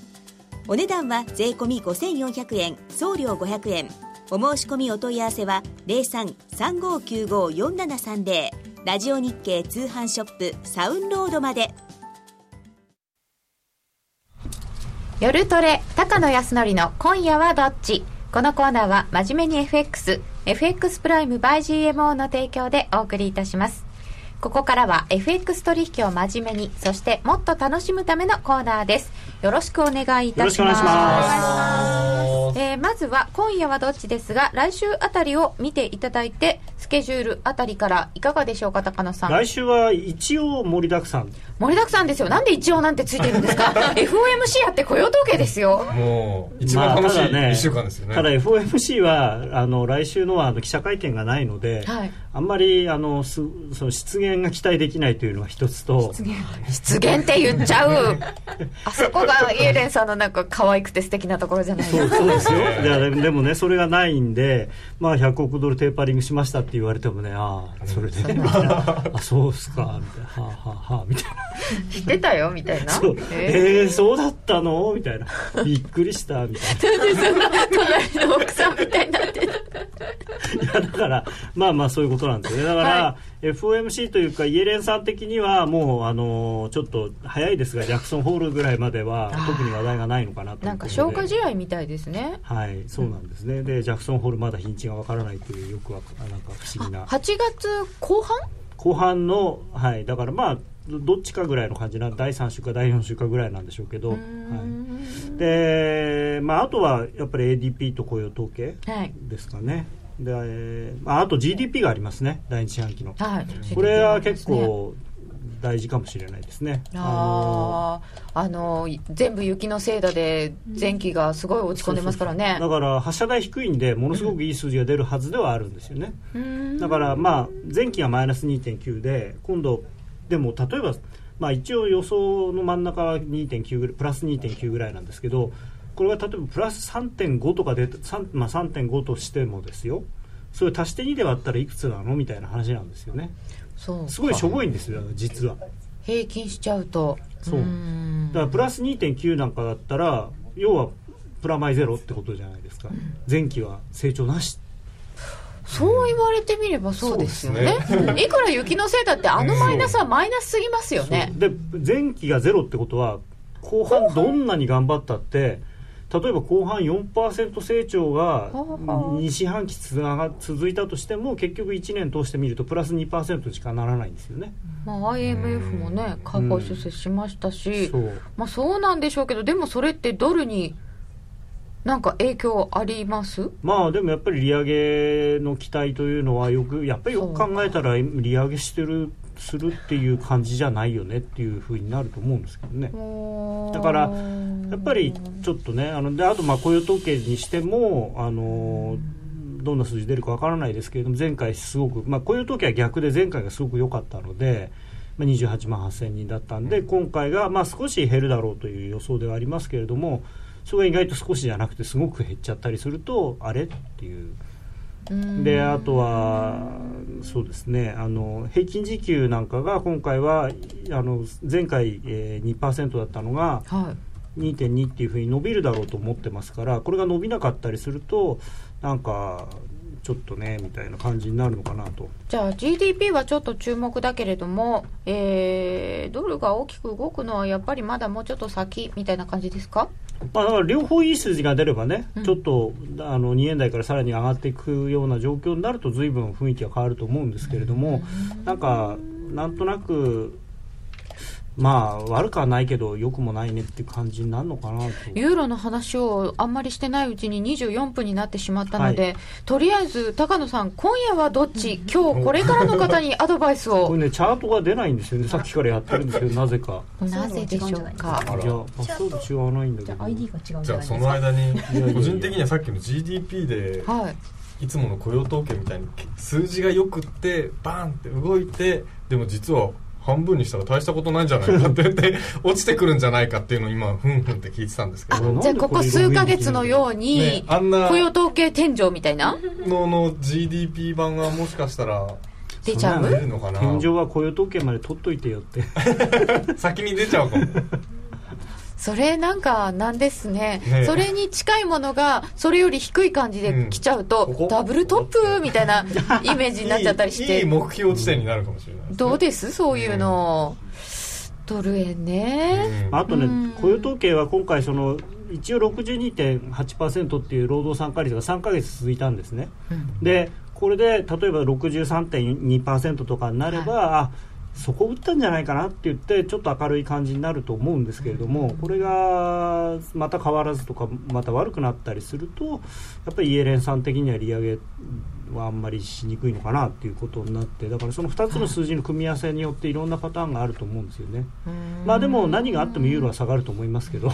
お値段は税込5400円送料500円。お申し込みお問い合わせは0335954730ラジオ日経通販ショップサウンロードまで。夜トレ高野康則の今夜はどっち？このコーナーは真面目に FX FX プライム by GMO の提供でお送りいたします。ここからは FX 取引を真面目にそしてもっと楽しむためのコーナーです。よろしくお願いいたします。まえー、まずは今夜はどっちですが来週あたりを見ていただいてスケジュールあたりからいかがでしょうか高野さん。来週は一応盛りだくさん。盛りだくさんですよ。なんで一応なんてついてるんですか？FOMC やって雇用統計ですよ。もう一番楽しい1週間ですよね、ただ FOMC はあの来週のはあの記者会見がないので、はい、あんまりあのすその失言が期待できないというのが一つと失言。って言っちゃう。あそこがイエレンさんのなんか可愛くて素敵なところじゃないですか。そうですよ。ででもねそれがないんで、まあ、100億ドルテーパリングしましたって言われてもねああそれで、ね、あそうっすか。みたいな。はあはあはあみたいな。知ってたよみたいな。そう。えー、そうだったの？みたいな。びっくりしたみたいな。隣の奥さんみたいになっていやだからまあまあそういうことなんで。すよねだから、はい、FOMC というかイエレンさん的にはもうあのちょっと早いですがジャクソンホールぐらいまでは特に話題がないのかなとなんか消化試合みたいですね。はいそうなんですね、うん、でジャクソンホールまだ日にちがわからないというよくわなんか不思議な。8月後半？後半のはいだからまあどっちかぐらいの感じな第3週か第4週かぐらいなんでしょうけど、はい、で、まあ、あとはやっぱり ADP と雇用統計ですかね、はいでああと GDP がありますね第一四半期の、はい、これは結構大事かもしれないですね。ああの全部雪のせいだで前期がすごい落ち込んでますからね。だから発射台低いんでものすごくいい数字が出るはずではあるんですよね、うん、だからまあ前期がマイナス2.9で今度でも例えば、まあ、一応予想の真ん中は2.9プラス2.9ぐらいなんですけどこれが例えばプラス3.5とかで、まあ、3.5としてもですよ。それ足して2で割ったらいくつなのみたいな話なんですよね。そうすごいしょぼいんですよ実は。平均しちゃうと。そう。だからプラス2.9なんかだったら要はプラマイゼロってことじゃないですか、うん、前期は成長なし。そう言われてみればそうですよね。ね、いくら雪のせいだってあのマイナスはマイナスすぎますよね。で前期がゼロってことは後半どんなに頑張ったって例えば後半4%成長が2四半期つなが続いたとしても結局1年通してみるとプラス2%しかならないんですよね、まあ、IMF もね下方修正しましたし、うん、そう。まあ、そうなんでしょうけどでもそれってドルになんか影響あります？まあでもやっぱり利上げの期待というのはよくやっぱりよく考えたら利上げしてるするっていう感じじゃないよねっていうふうになると思うんですけどねだからやっぱりちょっとねあのであとまあ雇用統計にしてもあのどんな数字出るかわからないですけれども前回すごく、まあ、雇用統計は逆で前回がすごく良かったので、まあ、28万8000人だったんで今回がまあ少し減るだろうという予想ではありますけれどもそれが意外と少しじゃなくてすごく減っちゃったりするとあれっていう。であとはそうですね。あの平均時給なんかが今回はあの前回、えー、2%だったのが、はい、2.2っていうふうに伸びるだろうと思ってますからこれが伸びなかったりするとなんかちょっとねみたいな感じになるのかなと。じゃあ GDP はちょっと注目だけれども、えー、ドルが大きく動くのはやっぱりまだもうちょっと先みたいな感じですか？まあ、だから両方いい数字が出ればね、うん、ちょっとあの2円台からさらに上がっていくような状況になると随分雰囲気は変わると思うんですけれども、うん、なんかなんとなくまあ悪くはないけどよくもないねっていう感じになるのかなと。ユーロの話をあんまりしてないうちに24分になってしまったので、はい、とりあえず高野さん今夜はどっち今日これからの方にアドバイスを。これねチャートが出ないんですよね。さっきからやってるんですけどなぜか。なぜでしょうか。じゃあパスワード違わないんだけど。ID が違うんじゃあその間に個人的にはさっきの GDP で、はい、いつもの雇用統計みたいに数字がよくってバーンって動いてでも実は半分にしたら大したことないんじゃないかって言って 落ちてくるんじゃないかっていうのを今ふんふんって聞いてたんですけど。じゃあここ数か月のように、ね、あんな雇用統計天井みたいな？のの GDP 版がもしかしたら出ちゃう？天井は雇用統計まで取っといてよって。先に出ちゃうかもそれなんかなんですね、ね、それに近いものがそれより低い感じで来ちゃうと、うん、ダブルトップ？みたいな イメージになっちゃったりして。いい目標地点になるかもしれない、ね、どうです？そういうの、うん、ドル円ね、うん、あとね、雇用統計は今回その一応62.8%っていう労働参加率が3か月続いたんですね、でこれで例えば63.2%とかになれば、はい、あそこ打ったんじゃないかなって言ってちょっと明るい感じになると思うんですけれどもこれがまた変わらずとかまた悪くなったりするとやっぱりイエレンさん的には利上げはあんまりしにくいのかなっていうことになってだからその2つの数字の組み合わせによっていろんなパターンがあると思うんですよね。まあでも何があってもユーロは下がると思いますけど。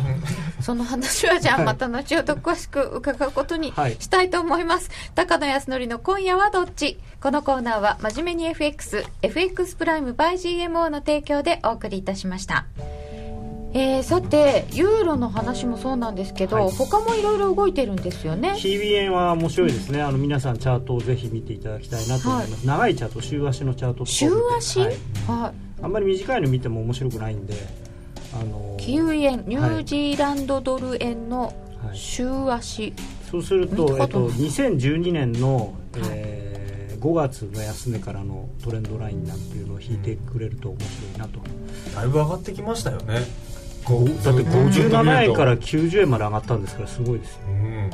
その話はじゃあまた後ほど詳しく伺うことに したいと思います、はい、高野康則の今夜はどっち？このコーナーは真面目に FXFX プライム by GMO の提供でお送りいたしましたえー、さてユーロの話もそうなんですけど、はい、他もいろいろ動いてるんですよね。日々円は面白いですね。あの皆さんチャートをぜひ見ていただきたいなと思います、はい、長いチャート週足のチャート週足、はい、はい、あんまり短いの見ても面白くないんであのキウイ円ニュージーランドドル円の週足、そうすると、えっと、2012年の、えー、5月の安値からのトレンドラインなんていうのを引いてくれると面白いなと。だいぶ上がってきましたよねだって57円から90円まで上がったんですからすごいですよ、うん、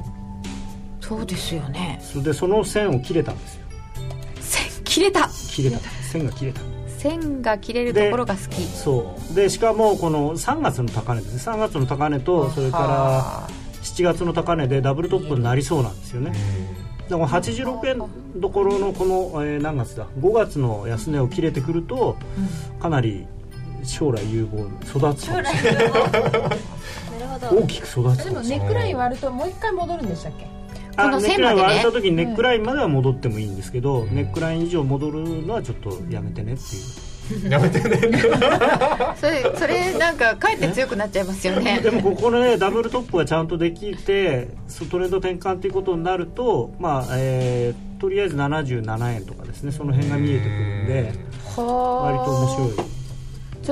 そうですよね。それでその線を切れたんですよ。線切れた。切れた。線が切れた。線が切れるところが好き。そう。でしかもこの3月の高値ですね。3月の高値とそれから7月の高値でダブルトップになりそうなんですよね。だから86円どころのこの、えー、何月だ？5月の安値を切れてくるとかなり将来有望育つ将来有望。大きく育つでもネックライン割るともう一回戻るんでしたっけ？この線まで、ね、割れた時にネックラインまでは戻ってもいいんですけど、うん、ネックライン以上戻るのはちょっとやめてねっていう。やめてね。それそれなんかかえって強くなっちゃいますよね。でもここのねダブルトップがちゃんとできてトレード転換っていうことになるとまあえー、とりあえず77円とかですねその辺が見えてくるんで割と面白い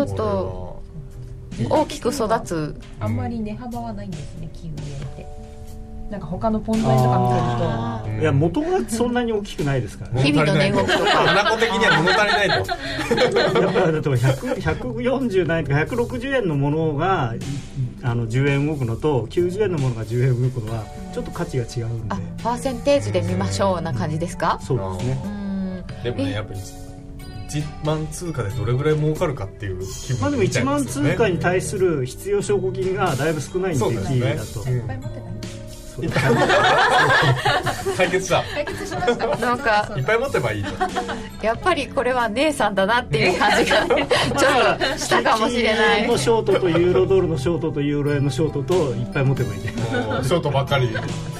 ちょっと大きく育つ。あんまり値幅はないんですねキウイ円って。なんか他のポンド円とか見てると。いや元がそんなに大きくないですからね。日々の値動きとか。花子的には物足りないと。やっぱり例えば140ないとか160円のものがあの10円動くのと90円のものが10円動くのはちょっと価値が違うんで。パーセンテージで見ましょうな感じですか？そうですね。でもねやっぱり1万通貨でどれぐらい儲かるかっていう気分、まあでも1万通貨に対する必要証拠金がだいぶ少ないんで、キーだと。いっぱい持ってた解決した。解決しました。なんかいっぱい持てばいいやっぱりこれは姉さんだなっていう感じが ちょっとしたかもしれない。のショートとユーロドルのショートとユーロ円のショートといっぱい持てばいい。ねショートばっかり。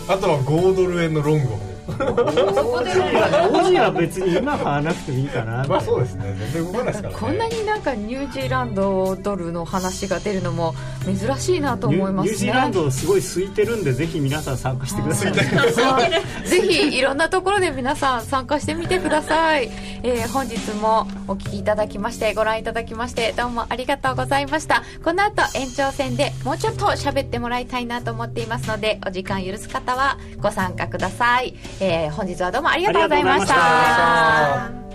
あとは5ドル円のロングをオジは別に今買わなくてもいいかなまあそうですね。全然動かないですから、ね、こんなになんかニュージーランドドルの話が出るのも珍しいなと思いますね。ニュージーランドすごい空いてるんでぜひ皆さん参加してください。ぜひいろんなところで皆さん参加してみてください、えー、本日もお聞きいただきましてご覧いただきましてどうもありがとうございました。この後延長戦でもうちょっと喋ってもらいたいなと思っていますのでお時間許す方はご参加くださいえー、本日はどうもありがとうございました。